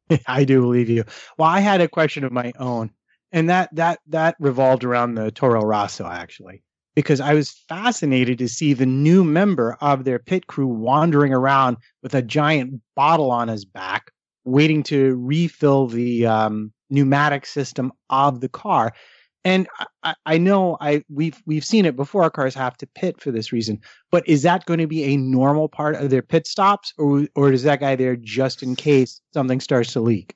I do believe you. Well, I had a question of my own, and that that that revolved around the Toro Rosso actually, because I was fascinated to see the new member of their pit crew wandering around with a giant bottle on his back, waiting to refill the um, pneumatic system of the car. And I, I, know I we've we've seen it before. Our Cars have to pit for this reason, but is that going to be a normal part of their pit stops, or or is that guy there just in case something starts to leak?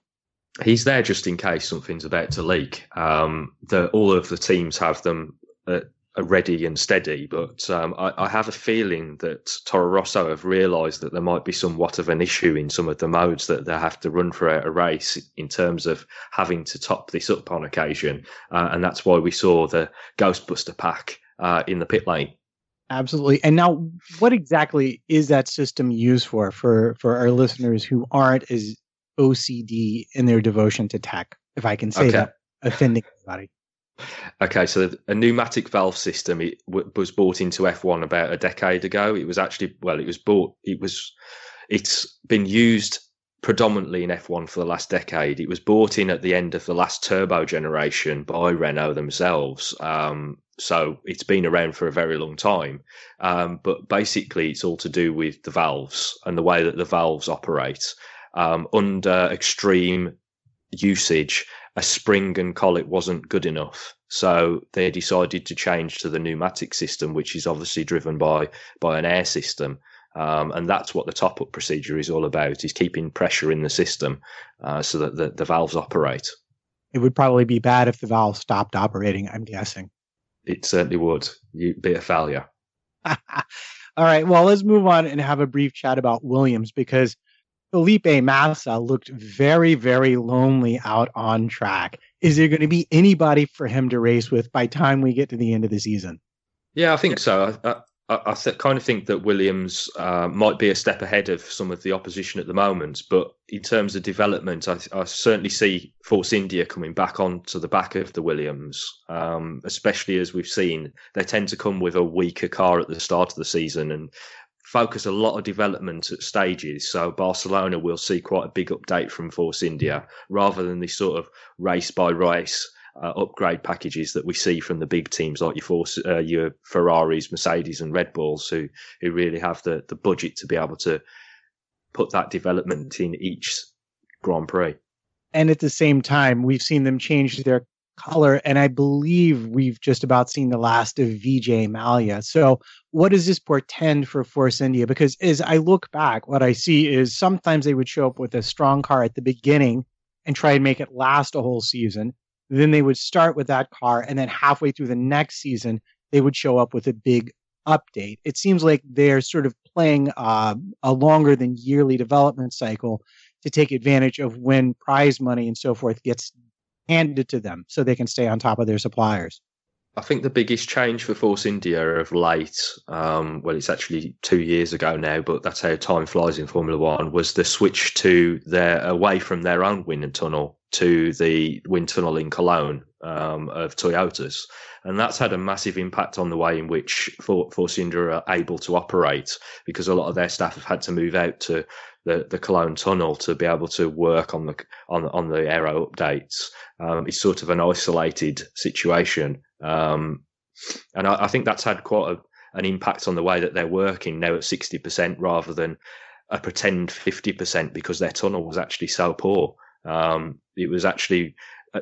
He's there just in case something's about to leak. Um, the, all of the teams have them at ready and steady. But um, I, I, have a feeling that Toro Rosso have realised that there might be somewhat of an issue in some of the modes that they have to run throughout a race in terms of having to top this up on occasion. Uh, and that's why we saw the Ghostbuster pack uh, in the pit lane. Absolutely. And now, what exactly is that system used for, for, for our listeners who aren't as OCD in their devotion to tech, if I can say okay. that, offending anybody? Okay, so a pneumatic valve system it w- was bought into F1 about a decade ago. It was actually well, it was bought. It was it's been used predominantly in F1 for the last decade. It was bought in at the end of the last turbo generation by Renault themselves. Um, so it's been around for a very long time. Um, but basically, it's all to do with the valves and the way that the valves operate. Um, under extreme usage, a spring and collet wasn't good enough. So they decided to change to the pneumatic system, which is obviously driven by by an air system. Um, and that's what the top up procedure is all about: is keeping pressure in the system uh, so that the, the valves operate. It would probably be bad if the valve stopped operating. I'm guessing. It certainly would. You'd be a failure. all right. Well, let's move on and have a brief chat about Williams because Felipe Massa looked very, very lonely out on track. Is there going to be anybody for him to race with by time we get to the end of the season? Yeah, I think so. I, I, I th- kind of think that Williams uh, might be a step ahead of some of the opposition at the moment. But in terms of development, I, I certainly see Force India coming back onto the back of the Williams, um, especially as we've seen they tend to come with a weaker car at the start of the season. And focus a lot of development at stages. So Barcelona will see quite a big update from Force India rather than this sort of race by race uh, upgrade packages that we see from the big teams like your Force, uh, your Ferraris, Mercedes, and Red Bulls, who who really have the the budget to be able to put that development in each Grand Prix. And at the same time, we've seen them change their color. And I believe we've just about seen the last of Vijay Mallya. So, what does this portend for Force India? Because as I look back, what I see is sometimes they would show up with a strong car at the beginning and try and make it last a whole season. Then they would start with that car, and then halfway through the next season, they would show up with a big update. It seems like they're sort of playing uh, a longer than yearly development cycle to take advantage of when prize money and so forth gets handed to them so they can stay on top of their suppliers. I think the biggest change for Force India of late, um, well, it's actually two years ago now, but that's how time flies in Formula One, was the switch to their away from their own wind tunnel to the wind tunnel in Cologne um, of Toyotas. And that's had a massive impact on the way in which Force India are able to operate because a lot of their staff have had to move out to the, the Cologne tunnel to be able to work on the on on the aero updates. Um, it's sort of an isolated situation, um, and I, I, think that's had quite a, an impact on the way that they're working now at sixty percent rather than a pretend fifty percent because their tunnel was actually so poor. Um, it was actually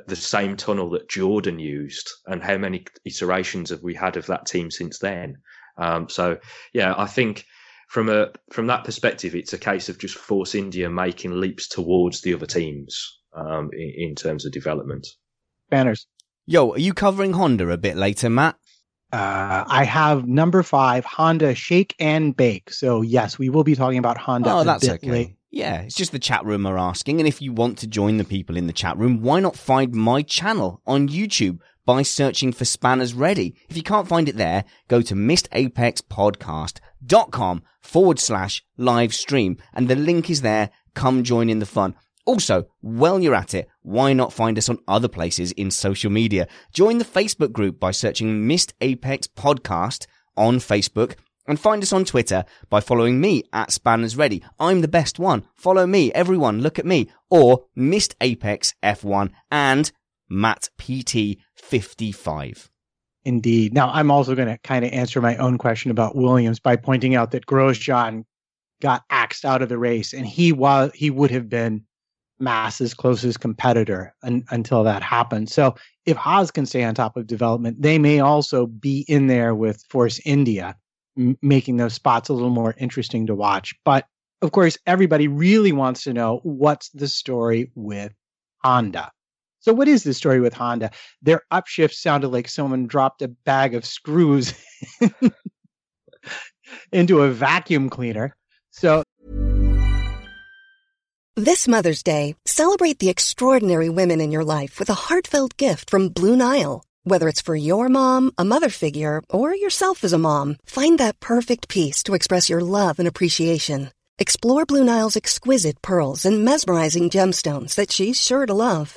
the same tunnel that Jordan used, and how many iterations have we had of that team since then? Um, so, yeah, I think from a from that perspective, it's a case of just Force India making leaps towards the other teams um, in, in, terms of development. Banners. Yo, are you covering Honda a bit later, Matt? Uh, I have number five, Honda Shake and Bake. So yes, we will be talking about Honda. Oh, that's okay. Late. Yeah, it's just the chat room are asking. And if you want to join the people in the chat room, why not find my channel on YouTube by searching for Spanners Ready? If you can't find it there, go to missedapexpodcast.com forward slash live stream. And the link is there. Come join in the fun. Also, while you're at it, why not find us on other places in social media? Join the Facebook group by searching Missed Apex Podcast on Facebook and find us on Twitter by following me at Spanners Ready. I'm the best one. Follow me, everyone. Look at me. Or Missed Apex F1 and Matt PT 55. Indeed. Now, I'm also going to kind of answer my own question about Williams by pointing out that Grosjean got axed out of the race, and he was he would have been Massa's closest competitor un, until that happened. So, if Haas can stay on top of development, they may also be in there with Force India making those spots a little more interesting to watch. But of course, everybody really wants to know what's the story with Honda. So, what is the story with Honda? Their upshift sounded like someone dropped a bag of screws into a vacuum cleaner. So, this Mother's Day, celebrate the extraordinary women in your life with a heartfelt gift from Blue Nile. Whether it's for your mom, a mother figure, or yourself as a mom, find that perfect piece to express your love and appreciation. Explore Blue Nile's exquisite pearls and mesmerizing gemstones that she's sure to love.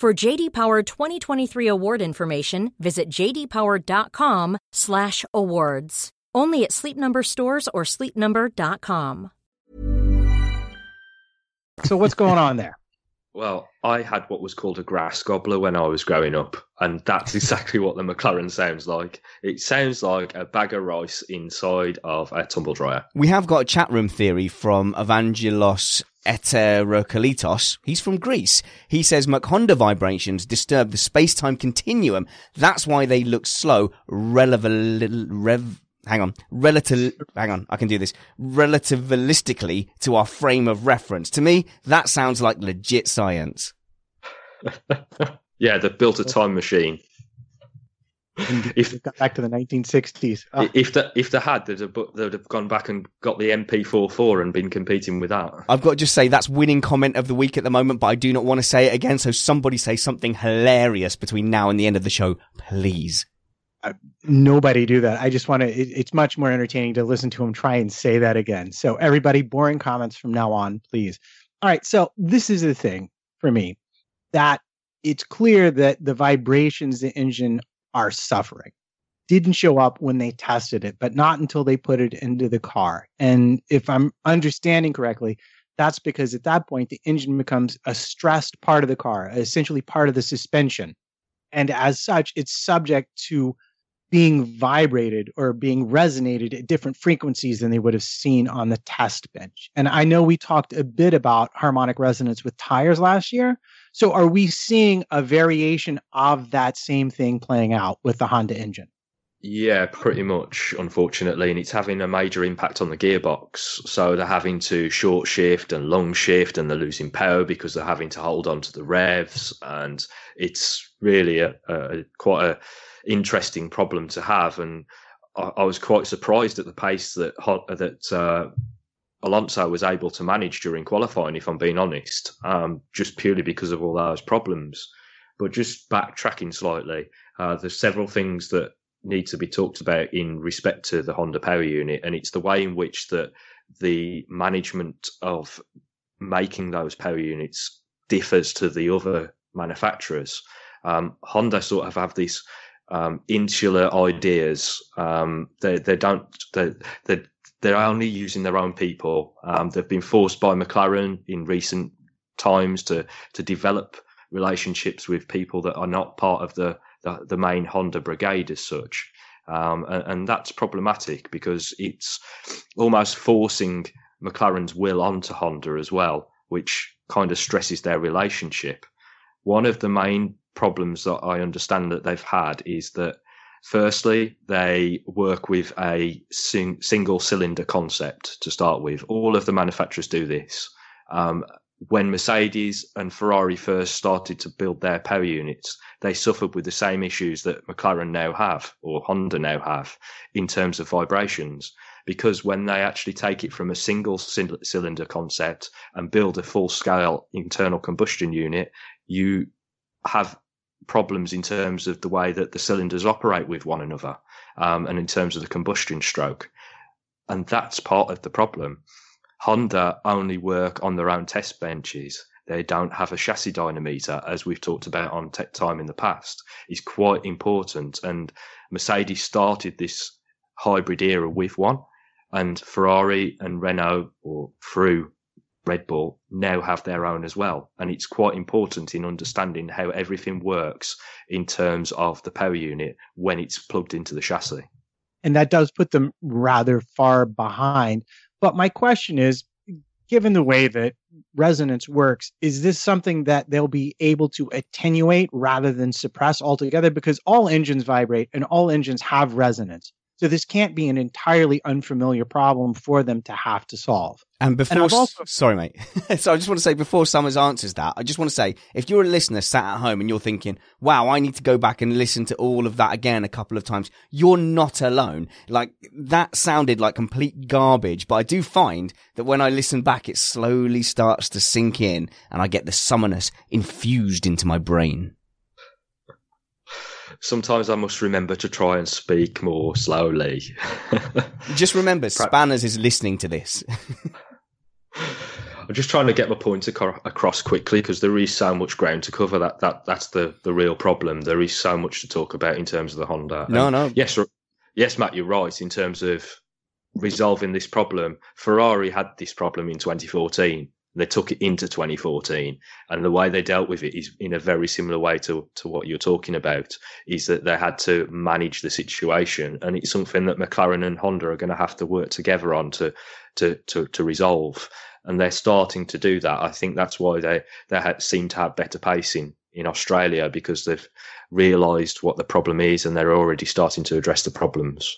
For JD Power 2023 award information, visit jdpower.com/awards. Only at Sleep Number stores or sleepnumber.com. So what's going on there? Well, I had what was called a grass gobbler when I was growing up, and that's exactly what the McLaren sounds like. It sounds like a bag of rice inside of a tumble dryer. We have got a chat room theory from Evangelos Eterokalitos. He's from Greece. He says Machonda vibrations disturb the space-time continuum. That's why they look slow, relevant, rev, hang on, relative, hang on, I can do this, relativistically to our frame of reference. To me, that sounds like legit science. yeah, they've built a time machine. If back to the 1960s, oh. Ah. if the, if they had, they'd have, they'd have gone back and got the MP44 and been competing with that. I've got to just say that's winning comment of the week at the moment, but I do not want to say it again. So somebody say something hilarious between now and the end of the show, please. uh, nobody do that. I just want to. It, it's much more entertaining to listen to him try and say that again. So everybody, boring comments from now on, please. All right. So this is the thing for me that it's clear that the vibrations the engine are suffering didn't show up when they tested it, but not until they put it into the car. And if I'm understanding correctly, that's because at that point the engine becomes a stressed part of the car, essentially part of the suspension. And as such, it's subject to being vibrated or being resonated at different frequencies than they would have seen on the test bench. And I know we talked a bit about harmonic resonance with tires last year. So are we seeing a variation of that same thing playing out with the Honda engine? Yeah, pretty much, unfortunately, and it's having a major impact on the gearbox. So they're having to short shift and long shift, and they're losing power because they're having to hold on to the revs, and it's really a, a quite a interesting problem to have. And I, I was quite surprised at the pace that that uh, Alonso was able to manage during qualifying, if I'm being honest, um, just purely because of all those problems. But just backtracking slightly, uh, there's several things that need to be talked about in respect to the Honda Power Unit, and it's the way in which that the management of making those power units differs to the other manufacturers. Um, Honda sort of have these um, insular ideas. Um, they they don't they they they're only using their own people. Um, they've been forced by McLaren in recent times to to develop relationships with people that are not part of the the, the main Honda brigade as such. Um, and, and, that's problematic because it's almost forcing McLaren's will onto Honda as well, which kind of stresses their relationship. One of the main problems that I understand that they've had is that firstly, they work with a sing- single cylinder concept to start with. All of the manufacturers do this. Um, when Mercedes and Ferrari first started to build their power units, they suffered with the same issues that McLaren now have or Honda now have in terms of vibrations. Because when they actually take it from a single cylinder concept and build a full scale internal combustion unit, you have problems in terms of the way that the cylinders operate with one another um, and in terms of the combustion stroke. And that's part of the problem. Honda only work on their own test benches. They don't have a chassis dynamometer, as we've talked about on Tech Time in the past. Is quite important, and Mercedes started this hybrid era with one, and Ferrari and Renault, or through Red Bull, now have their own as well. And it's quite important in understanding how everything works in terms of the power unit when it's plugged into the chassis. And that does put them rather far behind but my question is given the way that resonance works, is this something that they'll be able to attenuate rather than suppress altogether? Because all engines vibrate and all engines have resonance. So this can't be an entirely unfamiliar problem for them to have to solve. And before, and also, sorry, mate. so I just want to say before Somers answers that, I just want to say if you're a listener sat at home and you're thinking, wow, I need to go back and listen to all of that again a couple of times, you're not alone. Like that sounded like complete garbage, but I do find that when I listen back, it slowly starts to sink in and I get the summerness infused into my brain sometimes I must remember to try and speak more slowly. Just remember, Spanners is listening to this. I'm just trying to get my point across quickly because there is so much ground to cover. That that that's the the real problem. There is so much to talk about in terms of the Honda. No, and no. Yes, yes, Matt, you're right in terms of resolving this problem. Ferrari had this problem in 2014 they took it into 2014 and the way they dealt with it is in a very similar way to, to what you're talking about is that they had to manage the situation. And it's something that mclaren and honda are going to have to work together on to, to, to, to resolve. And they're starting to do that. I think that's why they, they seem to have better pacing in australia because they've realized what the problem is and they're already starting to address the problems.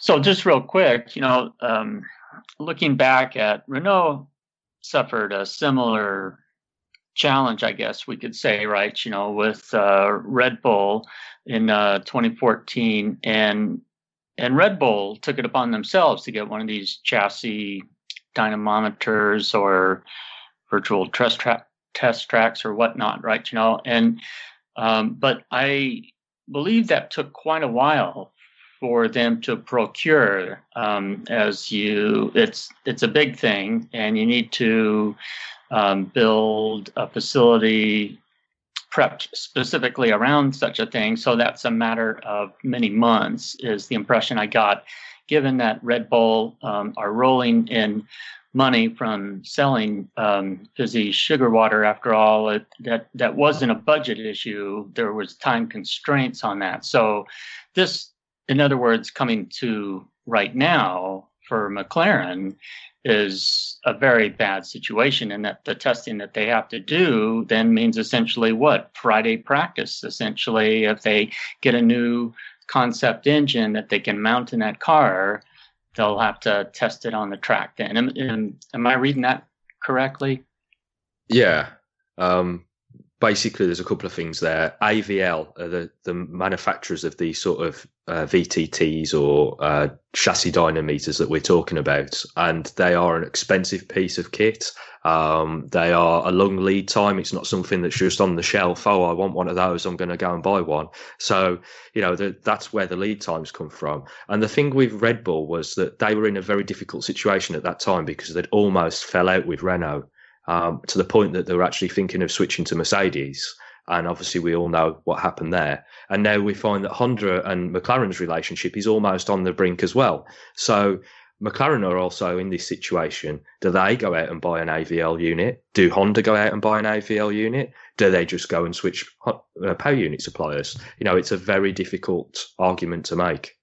So just real quick you know um, looking back at renault suffered a similar challenge, I guess we could say, right? You know, with uh, Red Bull in uh, 2014, and and Red Bull took it upon themselves to get one of these chassis dynamometers or virtual test track test tracks or whatnot, right? You know, and um, but I believe that took quite a while for them to procure. Um, as you, it's it's a big thing, and you need to um, build a facility prepped specifically around such a thing. So that's a matter of many months. Is the impression I got, given that Red Bull um, are rolling in money from selling um, fizzy sugar water. After all, it, that that wasn't a budget issue. There was time constraints on that. So this, in other words, coming to right now for McLaren is a very bad situation and that the testing that they have to do then means essentially what friday practice essentially if they get a new concept engine that they can mount in that car they'll have to test it on the track then. Am, am, am I reading that correctly? Yeah. Um, basically, there's a couple of things there. AVL are the, the manufacturers of these sort of uh, VTTs or uh, chassis dynamometers that we're talking about, and they are an expensive piece of kit. Um, they are a long lead time. It's not something that's just on the shelf. Oh, I want one of those. I'm going to go and buy one. So, you know, the, that's where the lead times come from. And the thing with Red Bull was that they were in a very difficult situation at that time because they'd almost fell out with Renault um, to the point that they were actually thinking of switching to Mercedes. And obviously, we all know what happened there. And now we find that Honda and McLaren's relationship is almost on the brink as well. So McLaren are also in this situation. Do they go out and buy an AVL unit? Do Honda go out and buy an AVL unit? Do they just go and switch uh, power unit suppliers? You know, it's a very difficult argument to make.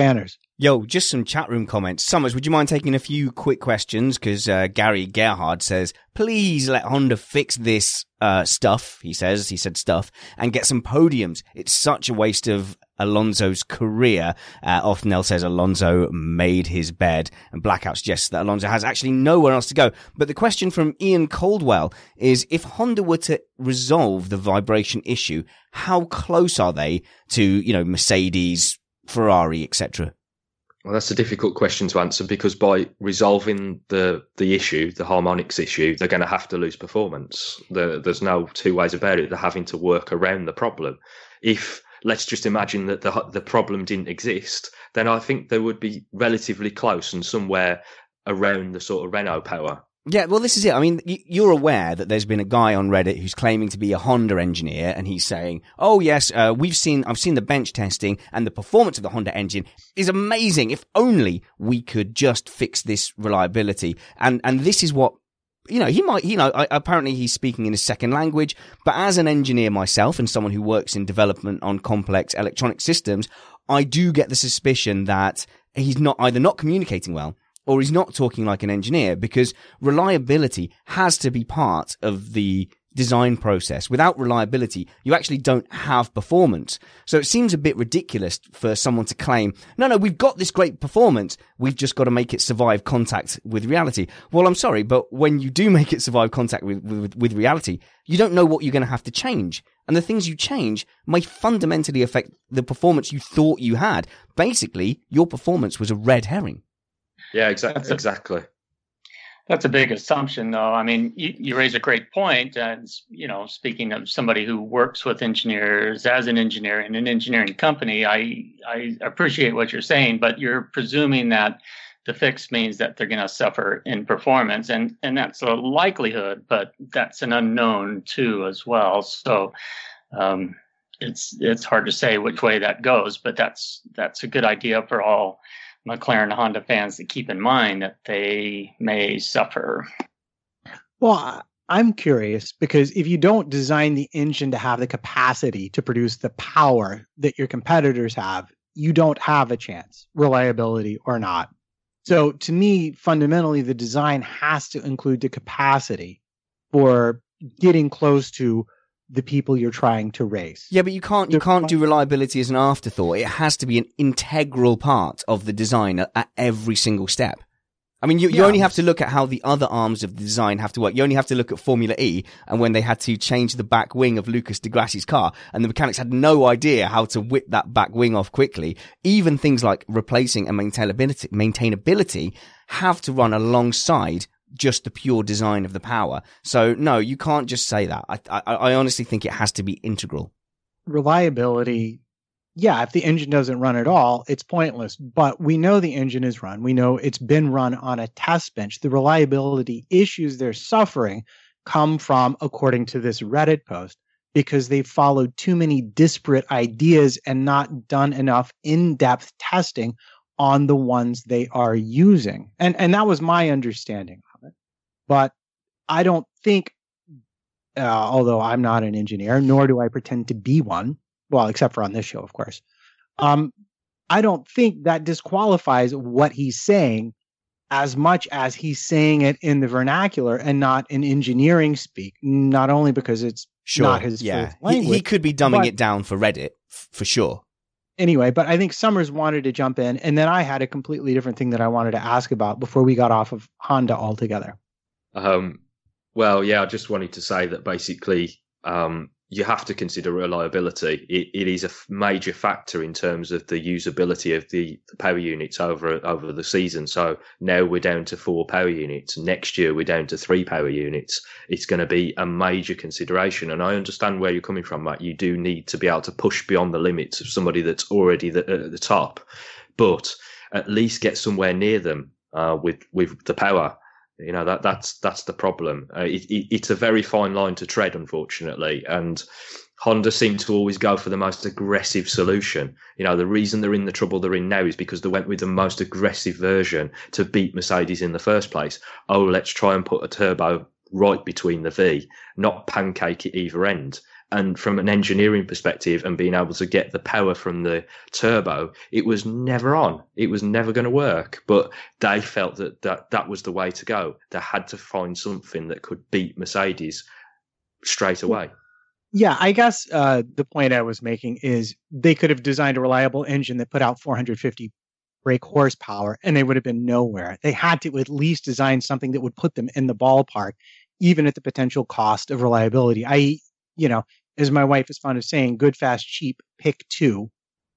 Banners. Yo, just some chat room comments. Somers, would you mind taking a few quick questions? Because uh, Gary Gerhard says, please let Honda fix this uh, stuff. He says, he said stuff, and get some podiums. It's such a waste of Alonso's career. Uh, Ofnell says Alonso made his bed, and Blackout suggests that Alonso has actually nowhere else to go. But the question from Ian Caldwell is, if Honda were to resolve the vibration issue, how close are they to, you know, Mercedes, Ferrari, etc.? Well, that's a difficult question to answer because by resolving the the issue, the harmonics issue, they're going to have to lose performance. The, there's no two ways about it. They're having to work around the problem. If let's just imagine that the the problem didn't exist, then I think they would be relatively close and somewhere around the sort of Renault power. Yeah, well, this is it. I mean, you're aware that there's been a guy on Reddit who's claiming to be a Honda engineer, and he's saying, "Oh yes, uh, we've seen, I've seen the bench testing, and the performance of the Honda engine is amazing. If only we could just fix this reliability." And and this is what you know, he might, you know, apparently he's speaking in a second language, but as an engineer myself and someone who works in development on complex electronic systems, I do get the suspicion that he's not either not communicating well or he's not talking like an engineer because reliability has to be part of the design process. Without reliability, you actually don't have performance. So it seems a bit ridiculous for someone to claim, no, no, we've got this great performance. We've just got to make it survive contact with reality. Well, I'm sorry, but when you do make it survive contact with, with, with reality, you don't know what you're going to have to change. And the things you change may fundamentally affect the performance you thought you had. Basically, your performance was a red herring. Yeah, exactly. Exactly. That's a big assumption, though. I mean, you, you raise a great point. And, you know, speaking of somebody who works with engineers as an engineer in an engineering company, I, I appreciate what you're saying, but you're presuming that the fix means that they're going to suffer in performance. And, and that's a likelihood, but that's an unknown too, as well. So, um, it's, it's hard to say which way that goes, but that's, that's a good idea for all McLaren Honda fans to keep in mind that they may suffer. Well, I'm curious because if you don't design the engine to have the capacity to produce the power that your competitors have, you don't have a chance, reliability or not. So to me, fundamentally, the design has to include the capacity for getting close to the people you're trying to race. Yeah, but you can't you can't do reliability as an afterthought. It has to be an integral part of the design at, at every single step. I mean, you, you only have to look at how the other arms of the design have to work. You only have to look at Formula E and when they had to change the back wing of Lucas di Grassi's car and the mechanics had no idea how to whip that back wing off quickly. Even things like replacing and maintainability, maintainability have to run alongside just the pure design of the power. So no, you can't just say that. I, I, I honestly think it has to be integral. Reliability yeah, if the engine doesn't run at all, it's pointless. But we know the engine is run. We know it's been run on a test bench. The reliability issues they're suffering come from, according to this Reddit post, because they've followed too many disparate ideas and not done enough in-depth testing on the ones they are using. And and that was my understanding. But I don't think uh, although I'm not an engineer, nor do I pretend to be one, well, except for on this show, of course. Um, I don't think that disqualifies what he's saying as much as he's saying it in the vernacular and not in engineering speak. Not only because it's Sure. not his yeah. first He, he could be dumbing but- it down for Reddit, f- for sure. anyway, but I think Somers wanted to jump in, and then I had a completely different thing that I wanted to ask about before we got off of Honda altogether. Um, well, yeah, I just wanted to say that basically um, you have to consider reliability. It, it is a major factor in terms of the usability of the, the power units over over the season. So now we're down to four power units. Next year we're down to three power units. It's going to be a major consideration, and I understand where you're coming from, Matt. You do need to be able to push beyond the limits of somebody that's already the, at the top, but at least get somewhere near them uh, with with the power. You know that that's that's the problem. Uh, it, it, it's a very fine line to tread, unfortunately, and Honda seem to always go for the most aggressive solution. You know, the reason they're in the trouble they're in now is because they went with the most aggressive version to beat Mercedes in the first place. Oh, let's try and put a turbo right between the V, not pancake at either end. And from an engineering perspective and being able to get the power from the turbo, it was never on. It was never going to work. But they felt that, that that was the way to go. They had to find something that could beat Mercedes straight away. Yeah, I guess uh, the point I was making is they could have designed a reliable engine that put out 450 brake horsepower and they would have been nowhere. They had to at least design something that would put them in the ballpark, even at the potential cost of reliability. I, you know, as my wife is fond of saying, good, fast, cheap, pick two.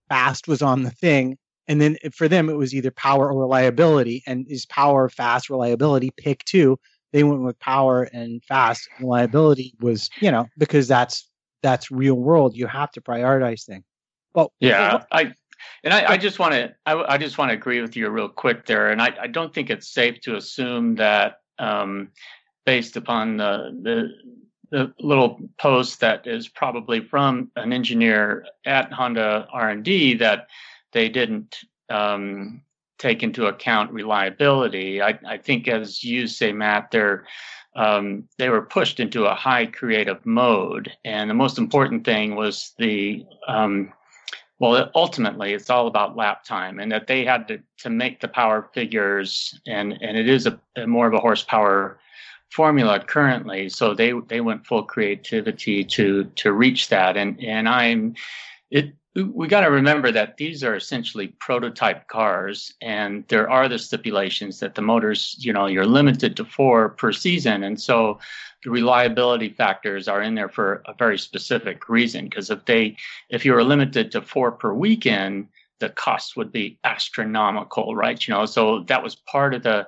Fast was on the thing. And then for them, it was either power or reliability. And is power, fast, reliability, pick two they went with power and fast reliability was you know because that's that's real world you have to prioritize things well Yeah, I and I, I just want to I, I just want to agree with you real quick there, and I, I don't think it's safe to assume that um, based upon the the the little post that is probably from an engineer at Honda R and D that they didn't um, take into account reliability. I, I think, as you say, Matt, they're um, they were pushed into a high creative mode, and the most important thing was the um, well, ultimately, it's all about lap time, and that they had to, to make the power figures, and and it is a, a more of a horsepower formula currently. So they they went full creativity to to reach that, and and I'm it. We got to remember that these are essentially prototype cars, and there are the stipulations that the motors, you know, you're limited to four per season, and so the reliability factors are in there for a very specific reason. Because if they, if you were limited to four per weekend, the cost would be astronomical, right? You know, so that was part of the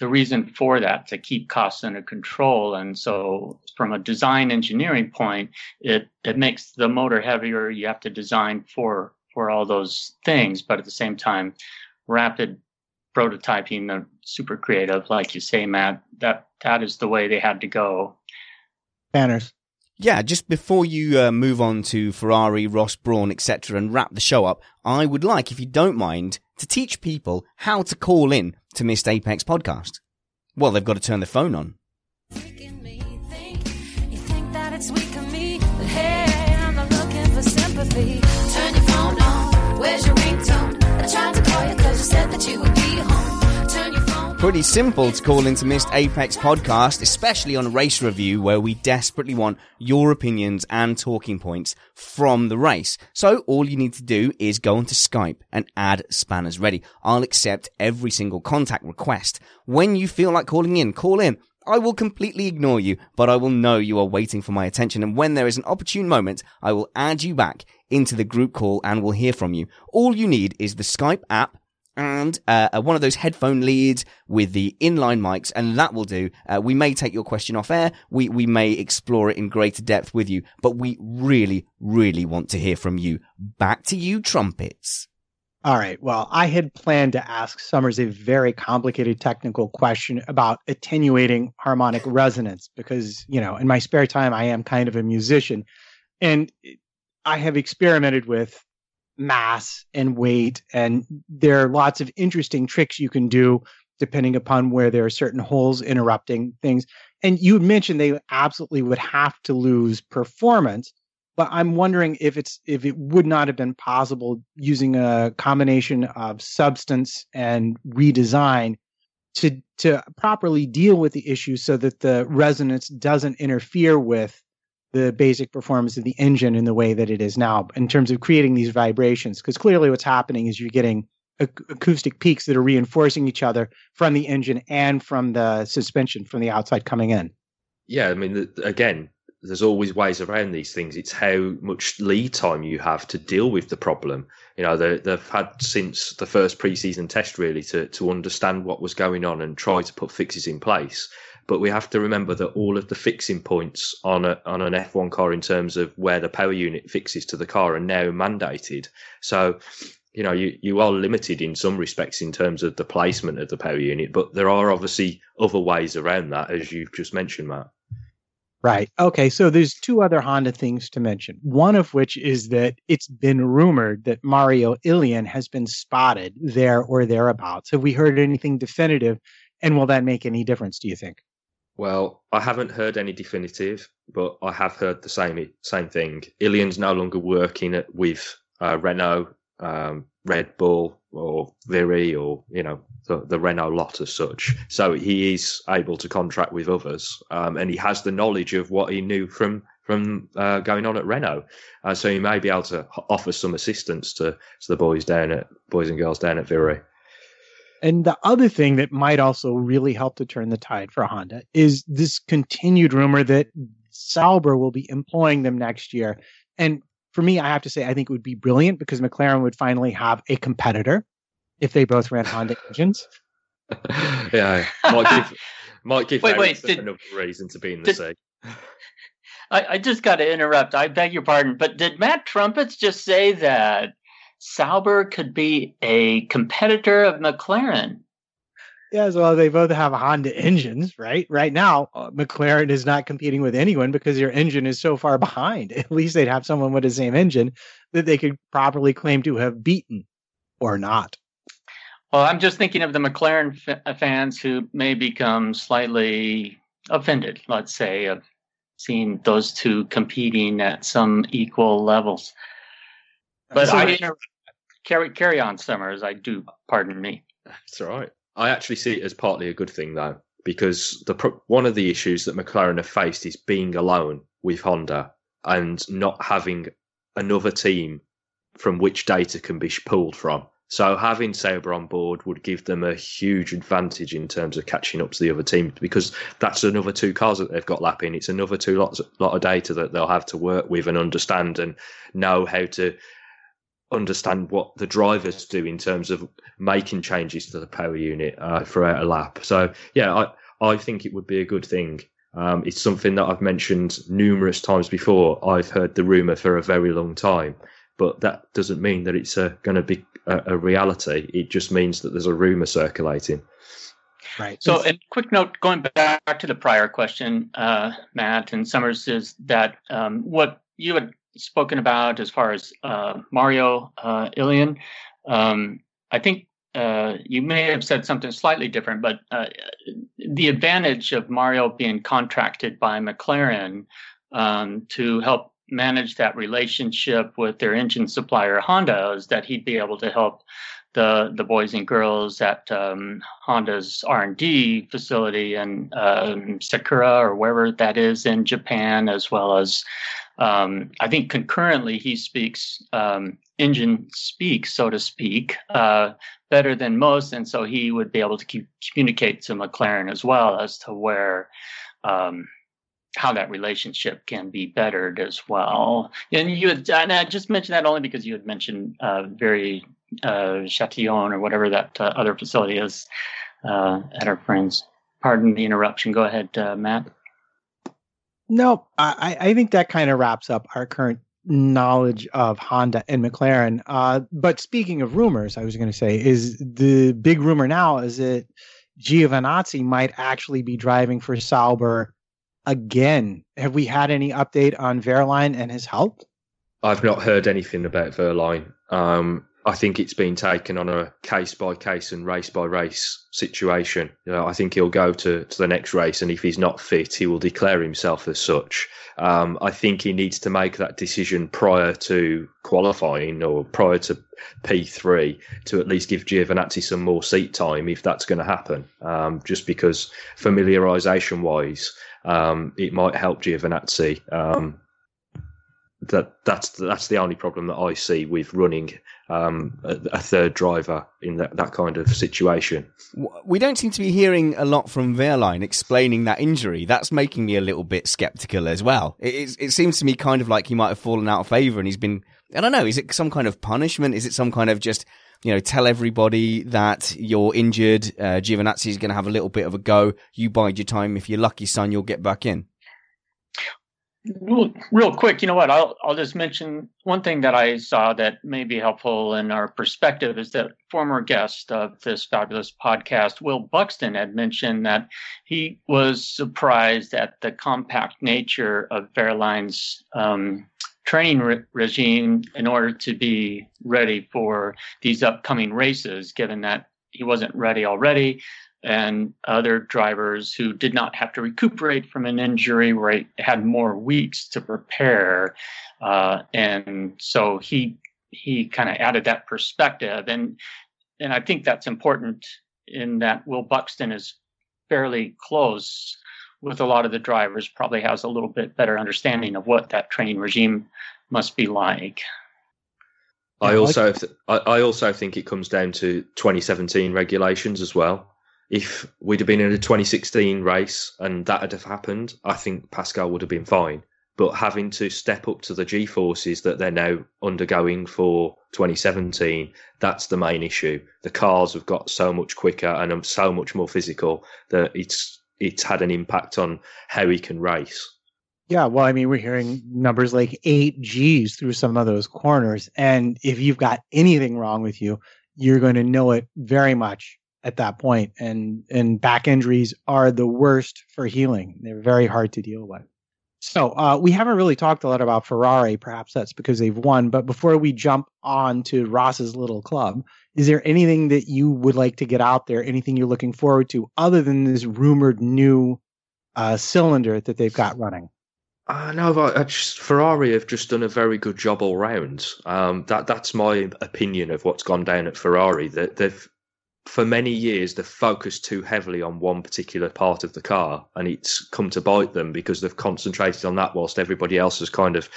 the reason for that to keep costs under control. And so, from a design engineering point, it it makes the motor heavier. You have to design for for all those things, but at the same time, rapid prototyping, the super creative, like you say, Matt, that that is the way they had to go. banners Yeah, just before you uh, move on to Ferrari, Ross Brawn, etc., and wrap the show up, I would like, if you don't mind, to teach people how to call in to Missed Apex podcast. Well, they've got to turn the phone on. Turn your phone on. Where's your ringtone? I tried to call you because you said that you would be home. Pretty simple to call into Missed Apex podcast, especially on race review where we desperately want your opinions and talking points from the race. So all you need to do is go onto Skype and add Spanners Ready. I'll accept every single contact request. When you feel like calling in, call in. I will completely ignore you, but I will know you are waiting for my attention. And when there is an opportune moment, I will add you back into the group call and will hear from you. All you need is the Skype app and uh, uh, one of those headphone leads with the inline mics, and that will do. Uh, we may take your question off air. We we may explore it in greater depth with you, but we really, really want to hear from you. Back to you, trumpets. All right. Well, I had planned to ask Somers a very complicated technical question about attenuating harmonic resonance because, you know, in my spare time, I am kind of a musician and I have experimented with mass and weight, and there are lots of interesting tricks you can do depending upon where there are certain holes interrupting things. And you mentioned they absolutely would have to lose performance but I'm wondering if it's if it would not have been possible using a combination of substance and redesign to to properly deal with the issue so that the resonance doesn't interfere with the basic performance of the engine in the way that it is now in terms of creating these vibrations because clearly what's happening is you're getting ac- acoustic peaks that are reinforcing each other from the engine and from the suspension from the outside coming in yeah i mean again there's always ways around these things. It's how much lead time you have to deal with the problem. You know, they, they've had since the first preseason test really to to understand what was going on and try to put fixes in place. But we have to remember that all of the fixing points on a on an F1 car in terms of where the power unit fixes to the car are now mandated. So you know, you, you are limited in some respects in terms of the placement of the power unit, but there are obviously other ways around that, as you've just mentioned, Matt. Right. Okay. So there's two other Honda things to mention. One of which is that it's been rumored that Mario Illien has been spotted there or thereabouts. Have we heard anything definitive? And will that make any difference, do you think? Well, I haven't heard any definitive, but I have heard the same same thing. Illien's no longer working at, with uh, Renault, um, Red Bull, or Viry, or you know the, the Renault lot as such. So he is able to contract with others, um, and he has the knowledge of what he knew from from uh, going on at Renault. Uh, so he may be able to offer some assistance to, to the boys down at boys and girls down at Viry. And the other thing that might also really help to turn the tide for Honda is this continued rumor that Sauber will be employing them next year. And for me, I have to say, I think it would be brilliant because McLaren would finally have a competitor if they both ran Honda engines. yeah, might give might give wait, wait, did, another reason to be in the sea. I, I just got to interrupt. I beg your pardon, but did Matt Trumpets just say that Sauber could be a competitor of McLaren? Yes, well, they both have Honda engines, right? Right now, uh, McLaren is not competing with anyone because your engine is so far behind. At least they'd have someone with the same engine that they could properly claim to have beaten or not. Well, I'm just thinking of the McLaren f- uh, fans who may become slightly offended, let's say, of seeing those two competing at some equal levels. But so I carry carry on, Somers. I do. Pardon me. That's all right. I actually see it as partly a good thing, though, because the one of the issues that McLaren have faced is being alone with Honda and not having another team from which data can be pulled from. So having Sauber on board would give them a huge advantage in terms of catching up to the other team because that's another two cars that they've got lapping. It's another two lots lot of data that they'll have to work with and understand and know how to understand what the drivers do in terms of making changes to the power unit uh, throughout a lap. So yeah, I I think it would be a good thing. Um, it's something that I've mentioned numerous times before. I've heard the rumor for a very long time, but that doesn't mean that it's uh, going to be a, a reality. It just means that there's a rumor circulating. Right. So, and quick note going back to the prior question, uh, Matt and Somers, is that um, what you had spoken about as far as uh, Mario uh, Illien, um, I think uh, you may have said something slightly different, but uh, the advantage of Mario being contracted by McLaren um, to help manage that relationship with their engine supplier Honda is that he'd be able to help the the boys and girls at um, Honda's R and D facility in um, Sakura or wherever that is in Japan, as well as um, I think concurrently he speaks um, engine speak, so to speak, uh, better than most, and so he would be able to communicate to McLaren as well as to where um, how that relationship can be bettered as well. And you had, and I just mentioned that only because you had mentioned uh, Viry uh, Chatillon or whatever that uh, other facility is uh, at our friends. Pardon the interruption. Go ahead, uh, Matt. No, I, I think that kind of wraps up our current knowledge of Honda and McLaren. Uh, but speaking of rumors, I was going to say, is the big rumor now is that Giovinazzi might actually be driving for Sauber again. Have we had any update on Wehrlein and his health? I've not heard anything about Wehrlein. Um, I think it's been taken on a case by case and race by race situation. You know, I think he'll go to, to the next race, and if he's not fit, he will declare himself as such. Um, I think he needs to make that decision prior to qualifying or prior to P3 to at least give Giovinazzi some more seat time if that's going to happen. Um, just because familiarisation wise, um, it might help Giovinazzi. Um, that that's that's the only problem that I see with running um, a, a, third driver in that, that kind of situation. We don't seem to be hearing a lot from Wehrlein explaining that injury. That's making me a little bit skeptical as well. It, it, it seems to me kind of like he might have fallen out of favour and he's been, I don't know, is it some kind of punishment? Is it some kind of just, you know, tell everybody that you're injured, uh, Giovinazzi is going to have a little bit of a go. You bide your time. If you're lucky, son, you'll get back in. Real, real quick, you know what? I'll I'll just mention one thing that I saw that may be helpful in our perspective is that former guest of this fabulous podcast, Will Buxton, had mentioned that he was surprised at the compact nature of Wehrlein's um, training re- regime in order to be ready for these upcoming races, given that he wasn't ready already and other drivers who did not have to recuperate from an injury where he had more weeks to prepare. Uh, and so he he kind of added that perspective and and I think that's important in that Will Buxton is fairly close with a lot of the drivers, probably has a little bit better understanding of what that training regime must be like. I also I also think it comes down to 2017 regulations as well if we'd have been in a 2016 race and that had have happened, I think Pascal would have been fine. But having to step up to the G forces that they're now undergoing for 2017, that's the main issue. The cars have got so much quicker and um, so much more physical that it's it's had an impact on how he can race. Yeah, well, I mean, we're hearing numbers like eight G's through some of those corners. And if you've got anything wrong with you, you're going to know it very much at that point and and back injuries are the worst for healing. They're very hard to deal with. So uh, we haven't really talked a lot about ferrari. Perhaps that's because they've won but before we jump on to ross's little club is there anything that you would like to get out there? Anything you're looking forward to other than this rumored new uh, cylinder that they've got running? Uh, no, I just, Ferrari have just done a very good job all round. Um, that that's my opinion of what's gone down at Ferrari. That they've for many years they've focused too heavily on one particular part of the car and it's come to bite them because they've concentrated on that whilst everybody else has kind of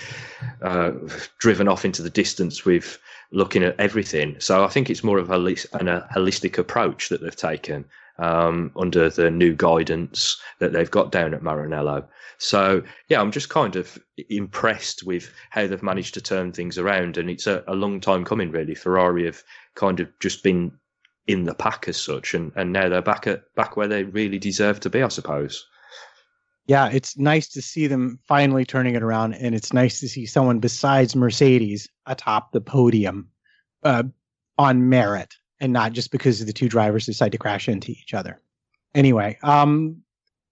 uh, driven off into the distance with looking at everything. So i think it's more of a, a holistic approach that they've taken um, under the new guidance that they've got down at maranello. So yeah i'm just kind of impressed with how they've managed to turn things around and it's a, a long time coming really. Ferrari have kind of just been in the pack as such, and, and now they're back at back where they really deserve to be, I suppose. Yeah, it's nice to see them finally turning it around, and it's nice to see someone besides Mercedes atop the podium uh, on merit, and not just because the two drivers decide to crash into each other. Anyway, um,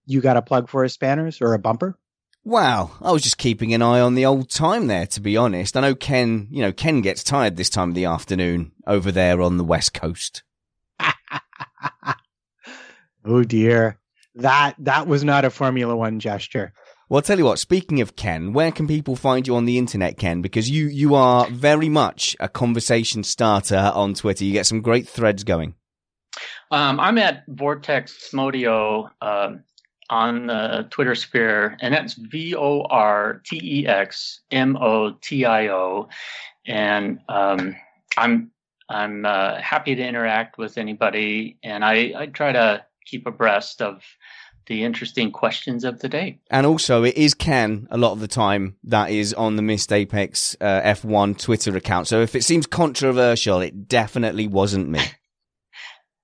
you got a plug for a spanners or a bumper? Well, I was just keeping an eye on the old time there, to be honest. I know Ken, you know, Ken gets tired this time of the afternoon over there on the west coast. oh dear. That that was not a Formula One gesture. Well, I'll tell you what, speaking of Ken, where can people find you on the internet, Ken? Because you, you are very much a conversation starter on Twitter. You get some great threads going. Um, I'm at Vortex Motio uh, on the Twitter sphere, and that's V O R T E X M O T I O. And um, I'm I'm uh, happy to interact with anybody, and I, I try to keep abreast of the interesting questions of the day. And also, it is Ken a lot of the time that is on the Missed Apex uh, F1 Twitter account. So if it seems controversial, it definitely wasn't me.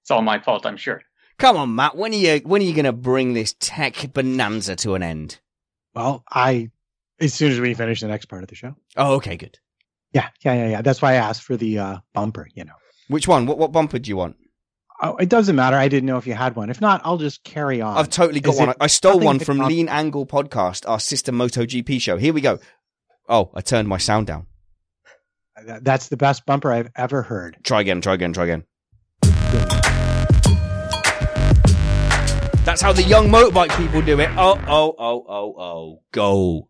It's all my fault, I'm sure. Come on, Matt. When are you when are you going to bring this tech bonanza to an end? Well, I as soon as we finish the next part of the show. Oh, okay, good. Yeah, yeah, yeah, yeah. That's why I asked for the uh, bumper. You know, Which one? What what bumper do you want? oh, it doesn't matter. I didn't know if you had one. If not, I'll just carry on. I've totally got Is one. I stole one from Lean Angle Podcast, our sister MotoGP show. Here we go. Oh, I turned my sound down. That's the best bumper I've ever heard. Try again, try again, try again. That's how the young motorbike people do it. Oh, oh, oh, oh, oh. Go.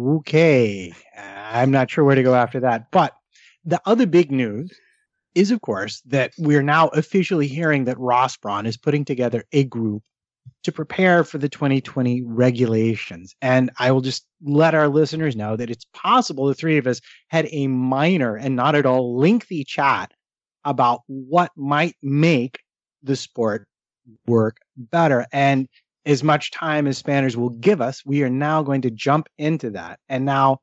Okay. I'm not sure where to go after that. But the other big news is, of course, that we're now officially hearing that Ross Brawn is putting together a group to prepare for the 2020 regulations. And I will just let our listeners know that it's possible the three of us had a minor and not at all lengthy chat about what might make the sport work better. And as much time as Spanners will give us, we are now going to jump into that. And now,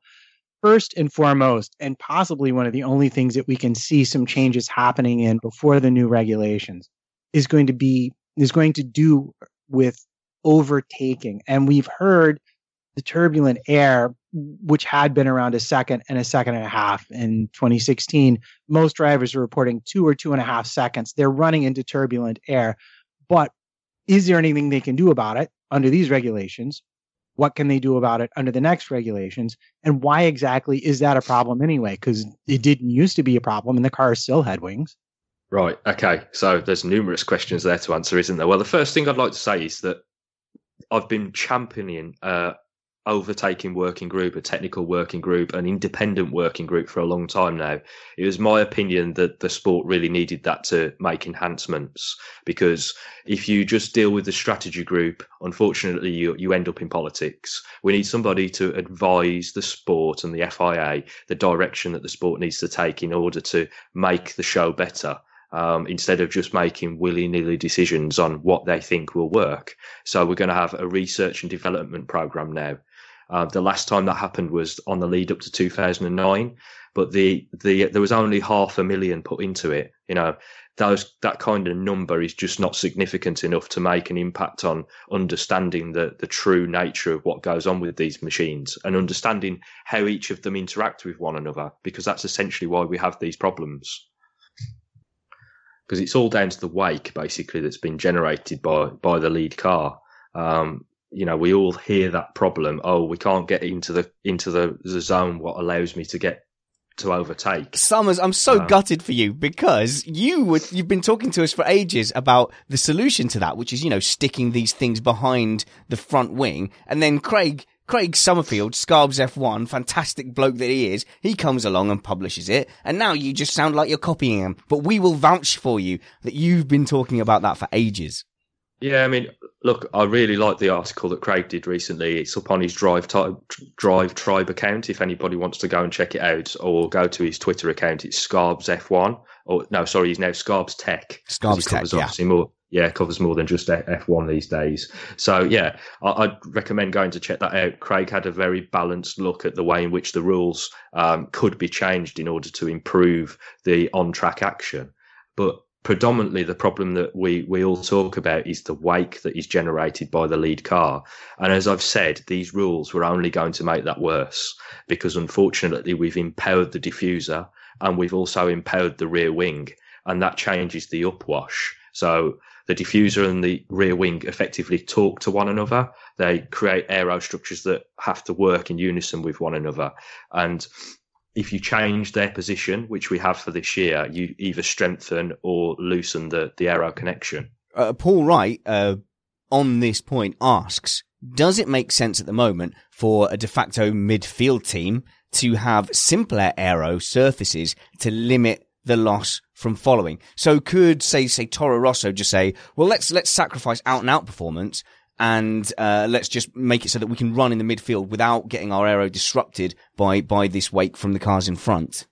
first and foremost, and possibly one of the only things that we can see some changes happening in before the new regulations is going to be is going to do with overtaking. And we've heard the turbulent air, which had been around a second and a second and a half in 2016. Most drivers are reporting two or two and a half seconds. They're running into turbulent air. But is there anything they can do about it under these regulations? What can they do about it under the next regulations? And why exactly is that a problem anyway? Because it didn't used to be a problem and the car still had wings. Right. Okay. So there's numerous questions there to answer, isn't there? Well, the first thing I'd like to say is that I've been championing uh, overtaking working group, a technical working group, an independent working group for a long time now. It was my opinion that the sport really needed that to make enhancements because if you just deal with the strategy group, unfortunately, you, you end up in politics. We need somebody to advise the sport and the FIA the direction that the sport needs to take in order to make the show better. Um, instead of just making willy nilly decisions on what they think will work. So we're going to have a research and development program now. Uh, the last time that happened was on the lead up to 2009, but the, the, there was only half a million put into it. You know, those, that kind of number is just not significant enough to make an impact on understanding the, the true nature of what goes on with these machines and understanding how each of them interact with one another, because that's essentially why we have these problems because it's all down to the wake basically that's been generated by by the lead car. Um, you know, we all hear that problem. Oh, we can't get into the into the, the zone. What allows me to get to overtake? Somers, I'm so Um, gutted for you because you would, you've been talking to us for ages about the solution to that, which is, you know, sticking these things behind the front wing. And then Craig, Craig Summerfield, Scarbs F1, fantastic bloke that he is, he comes along and publishes it. And now you just sound like you're copying him. But we will vouch for you that you've been talking about that for ages. Yeah, I mean, look, I really like the article that Craig did recently. It's up on his Drive Ti- Drive Tribe account. If anybody wants to go and check it out, or go to his Twitter account, it's Scarbs F1. Or no, sorry, he's now Scarbs Tech. Scarbs Tech, covers yeah. obviously more. Yeah, covers more than just F- F1 these days. So yeah, I- I'd recommend going to check that out. Craig had a very balanced look at the way in which the rules um, could be changed in order to improve the on-track action. But predominantly the problem that we, we all talk about is the wake that is generated by the lead car. And as I've said, these rules were only going to make that worse because unfortunately we've empowered the diffuser and we've also empowered the rear wing and that changes the upwash. So the diffuser and the rear wing effectively talk to one another. They create aero structures that have to work in unison with one another. And if you change their position, which we have for this year, you either strengthen or loosen the, the aero connection. uh, Paul Wright, uh, on this point asks, does it make sense at the moment for a de facto midfield team to have simpler aero surfaces to limit the loss from following? So could say, say Toro Rosso just say, well, let's, let's sacrifice out and out performance and, uh, let's just make it so that we can run in the midfield without getting our aero disrupted by, by this wake from the cars in front.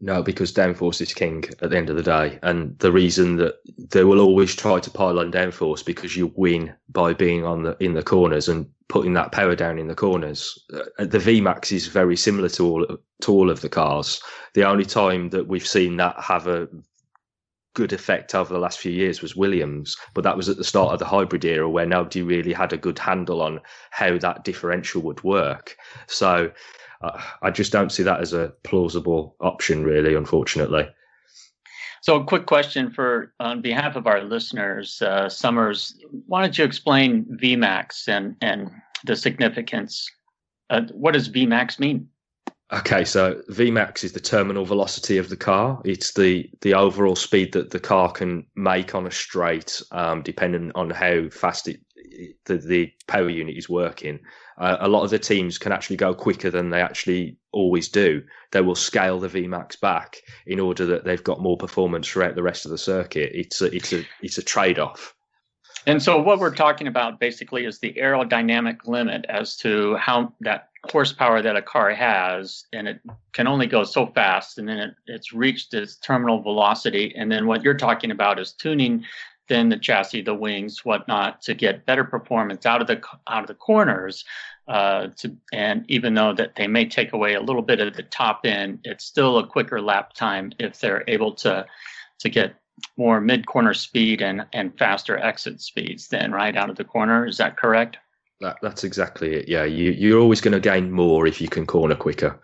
No, because downforce is king at the end of the day, and the reason that they will always try to pile on downforce because you win by being on the in the corners and putting that power down in the corners. Uh, the VMAX is very similar to all to all of the cars. The only time that we've seen that have a good effect over the last few years was Williams, but that was at the start of the hybrid era where nobody really had a good handle on how that differential would work. So uh, I just don't see that as a plausible option, really, unfortunately. So, a quick question for on behalf of our listeners, uh, Somers. Why don't you explain VMAX and and the significance? Uh, what does VMAX mean? Okay, so Vmax is the terminal velocity of the car. It's the the overall speed that the car can make on a straight, um, depending on how fast it, the the power unit is working. Uh, a lot of the teams can actually go quicker than they actually always do. They will scale the Vmax back in order that they've got more performance throughout the rest of the circuit. It's a it's a it's a trade off. And so, what we're talking about basically is the aerodynamic limit as to how that horsepower that a car has, and it can only go so fast, and then it, it's reached its terminal velocity. And then, what you're talking about is tuning then the chassis, the wings, whatnot, to get better performance out of the out of the corners. Uh, to, and even though that they may take away a little bit of the top end, it's still a quicker lap time if they're able to to get more mid corner speed and, and faster exit speeds then right out of the corner. Is that correct? That, that's exactly it. Yeah, you, you're always going to gain more if you can corner quicker.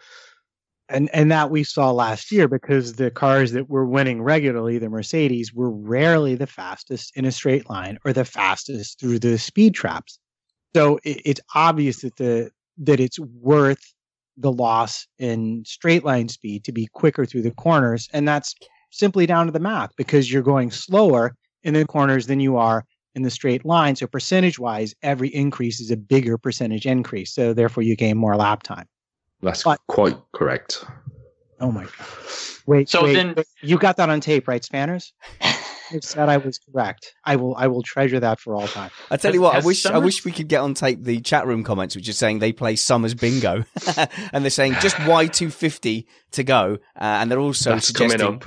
And and that we saw last year because the cars that were winning regularly, the Mercedes, were rarely the fastest in a straight line or the fastest through the speed traps. So it, it's obvious that the that it's worth the loss in straight line speed to be quicker through the corners, and that's simply down to the math because you're going slower in the corners than you are in the straight line. So percentage wise, every increase is a bigger percentage increase. So therefore, you gain more lap time. That's but, quite correct. Oh my god! Wait, so wait, then wait. you got that on tape, right, Spanners? it said I was correct. I will I will treasure that for all time. I tell you what, I wish I wish we could get on tape the chat room comments, which is saying they play Somers Bingo, and they're saying just Y two fifty to go, uh, and they're also That's suggesting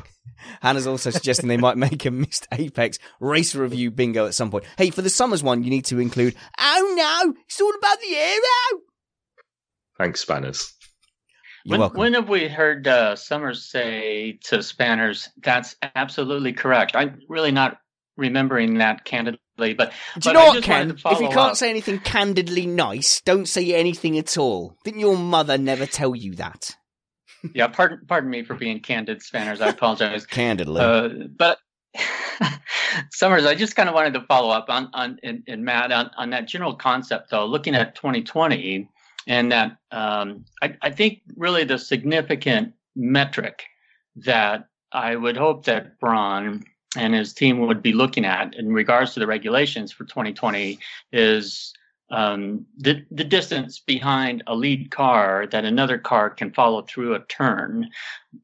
Hannah's also suggesting they might make a missed Apex race review bingo at some point. Hey, for the Somers one, you need to include, oh no, it's all about the aero. Thanks, Spanners. You're when, when have we heard uh, Somers say to Spanners, that's absolutely correct? I'm really not remembering that candidly, but. Do you know what, Ken? If you can't up. say anything candidly nice, don't say anything at all. Didn't your mother never tell you that? Yeah, pardon, pardon me for being candid, Spanners. I apologize. Candidly, uh, but Somers, I just kind of wanted to follow up on on in, in Matt on, on that general concept, though. Looking at 2020, and that um, I, I think really the significant metric that I would hope that Brawn and his team would be looking at in regards to the regulations for 2020 is um, the the distance behind a lead car that another car can follow through a turn.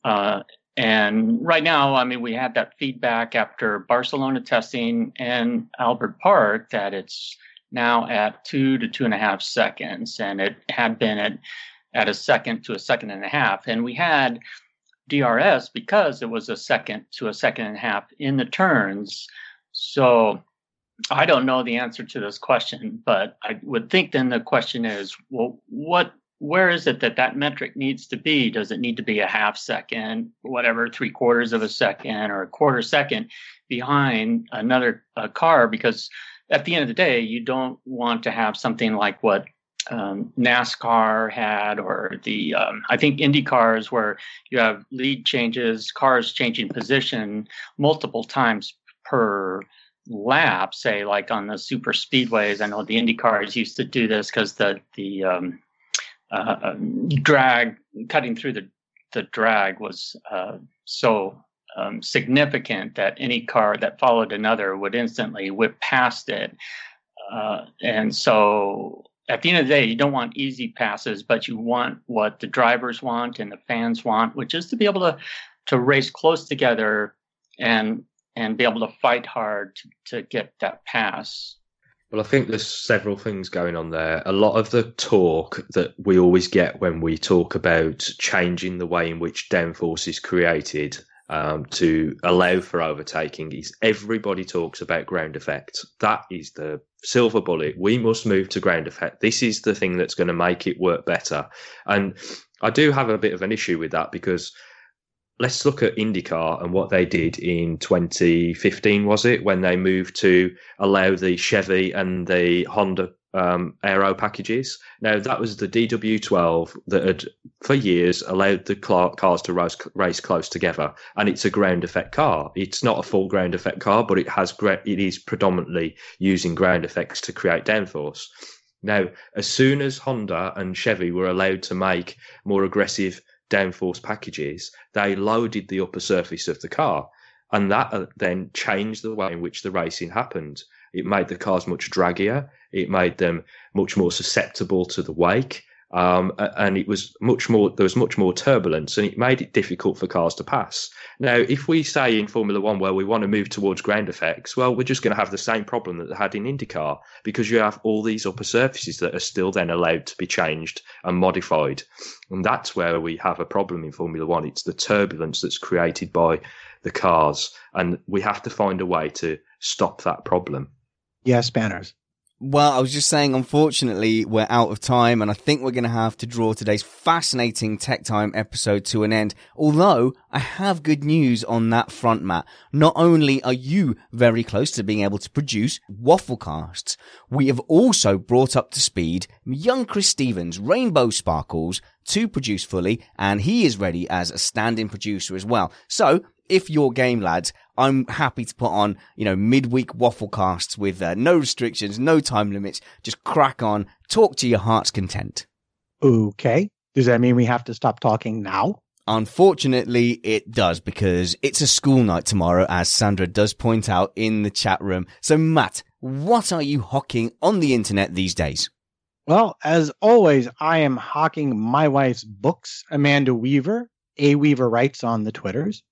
Uh, and right now, I mean, we had that feedback after Barcelona testing and Albert Park that it's now at two to two and a half seconds, and it had been at at a second to a second and a half. And we had DRS because it was a second to a second and a half in the turns. So I don't know the answer to this question, but I would think then the question is, well, what, where is it that that metric needs to be? Does it need to be a half second, whatever, three quarters of a second, or a quarter second behind another car? Because at the end of the day, you don't want to have something like what um, NASCAR had, or the um, I think Indy cars, where you have lead changes, cars changing position multiple times per lap, say like on the super speedways. I know the Indy cars used to do this because the the um, uh, um, drag cutting through the the drag was uh, so um, significant that any car that followed another would instantly whip past it. Uh, and so at the end of the day, you don't want easy passes, but you want what the drivers want and the fans want, which is to be able to to race close together and and be able to fight hard to, to get that pass. Well, I think there's several things going on there. A lot of the talk that we always get when we talk about changing the way in which downforce is created um, to allow for overtaking is everybody talks about ground effect. That is the silver bullet. We must move to ground effect. This is the thing that's going to make it work better. And I do have a bit of an issue with that because let's look at IndyCar and what they did in 2015, was it, when they moved to allow the Chevy and the Honda um, aero packages. Now, that was the DW12 that had, for years, allowed the cars to race, race close together. And it's a ground effect car. It's not a full ground effect car, but it has it is predominantly using ground effects to create downforce. Now, as soon as Honda and Chevy were allowed to make more aggressive downforce packages, they loaded the upper surface of the car. And that uh, then changed the way in which the racing happened. It made the cars much draggier. It made them much more susceptible to the wake. Um, and it was much more, there was much more turbulence and it made it difficult for cars to pass. Now, if we say in Formula One, where we want to move towards ground effects, well, we're just going to have the same problem that they had in IndyCar because you have all these upper surfaces that are still then allowed to be changed and modified. And that's where we have a problem in Formula One. It's the turbulence that's created by the cars. And we have to find a way to stop that problem. Yes, banners. Well, I was just saying, unfortunately, we're out of time, and I think we're going to have to draw today's fascinating Tech Time episode to an end. Although, I have good news on that front, Matt. Not only are you very close to being able to produce wafflecasts, we have also brought up to speed young Chris Stevens, Rainbow Sparkles, to produce fully, and he is ready as a stand-in producer as well. So, if you're game lads, I'm happy to put on, you know, midweek waffle casts with uh, no restrictions, no time limits. Just crack on, talk to your heart's content. Okay. Does that mean we have to stop talking now? Unfortunately, it does because it's a school night tomorrow, as Sandra does point out in the chat room. So, Matt, what are you hawking on the internet these days? Well, as always, I am hawking my wife's books, Amanda Weaver. A Weaver writes on the Twitters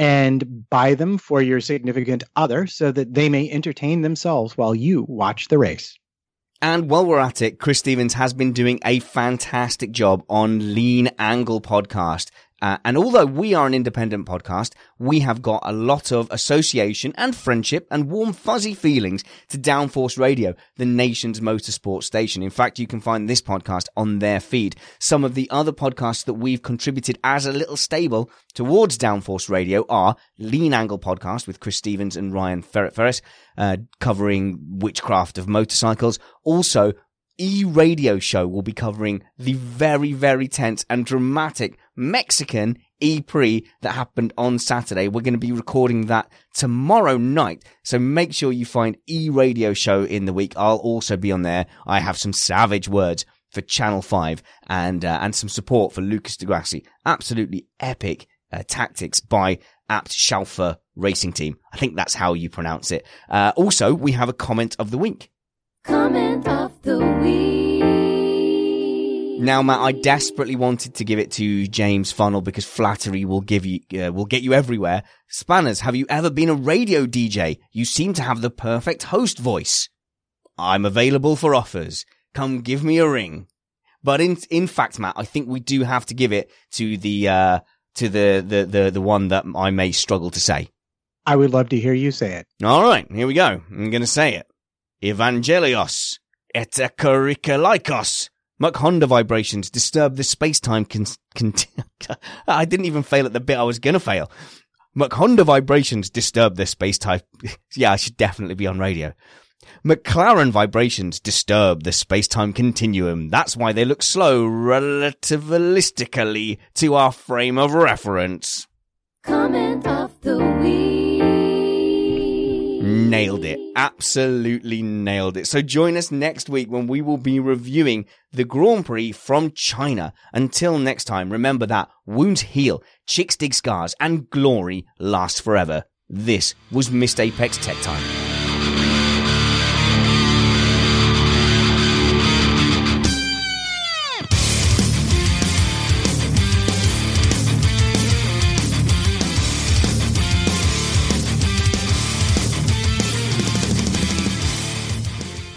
and buy them for your significant other so that they may entertain themselves while you watch the race. And while we're at it, Chris Stevens has been doing a fantastic job on Lean Angle podcast. Uh, and although we are an independent podcast, we have got a lot of association and friendship and warm fuzzy feelings to Downforce Radio, the nation's motorsport station. In fact, you can find this podcast on their feed. Some of the other podcasts that we've contributed as a little stable towards Downforce Radio are Lean Angle podcast with Chris Stevens and Ryan Ferret Ferris, uh, covering witchcraft of motorcycles. Also, E Radio Show will be covering the very, very tense and dramatic Mexican E Prix that happened on Saturday. We're going to be recording that tomorrow night. So make sure you find E Radio Show in the week. I'll also be on there. I have some savage words for Channel 5 and, uh, and some support for Lucas di Grassi. Absolutely epic uh, tactics by Abt Schaeffler Racing Team. I think that's how you pronounce it. Uh, also, we have a comment of the week. Comment of the week. Now, Matt, I desperately wanted to give it to James Funnel because flattery will give you, uh, will get you everywhere. Spanners, have you ever been a radio DJ? You seem to have the perfect host voice. I'm available for offers. Come give me a ring. But in, in fact, Matt, I think we do have to give it to the, uh, to the, the, the, the one that I may struggle to say. I would love to hear you say it. All right, here we go. I'm going to say it. Evangelios et ekarikalikos. Muck Honda vibrations disturb the space-time con- con- I didn't even fail at the bit I was gonna fail. Muck Honda vibrations disturb the space-time. yeah, I should definitely be on radio. McLaren vibrations disturb the space-time continuum. That's why they look slow relativistically to our frame of reference. Comment of the week. Nailed it. Absolutely nailed it. So join us next week when we will be reviewing the Grand Prix from China. Until next time, remember that wounds heal, chicks dig scars, and glory lasts forever. This was Missed Apex Tech Time.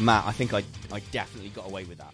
Matt, I think I I definitely got away with that.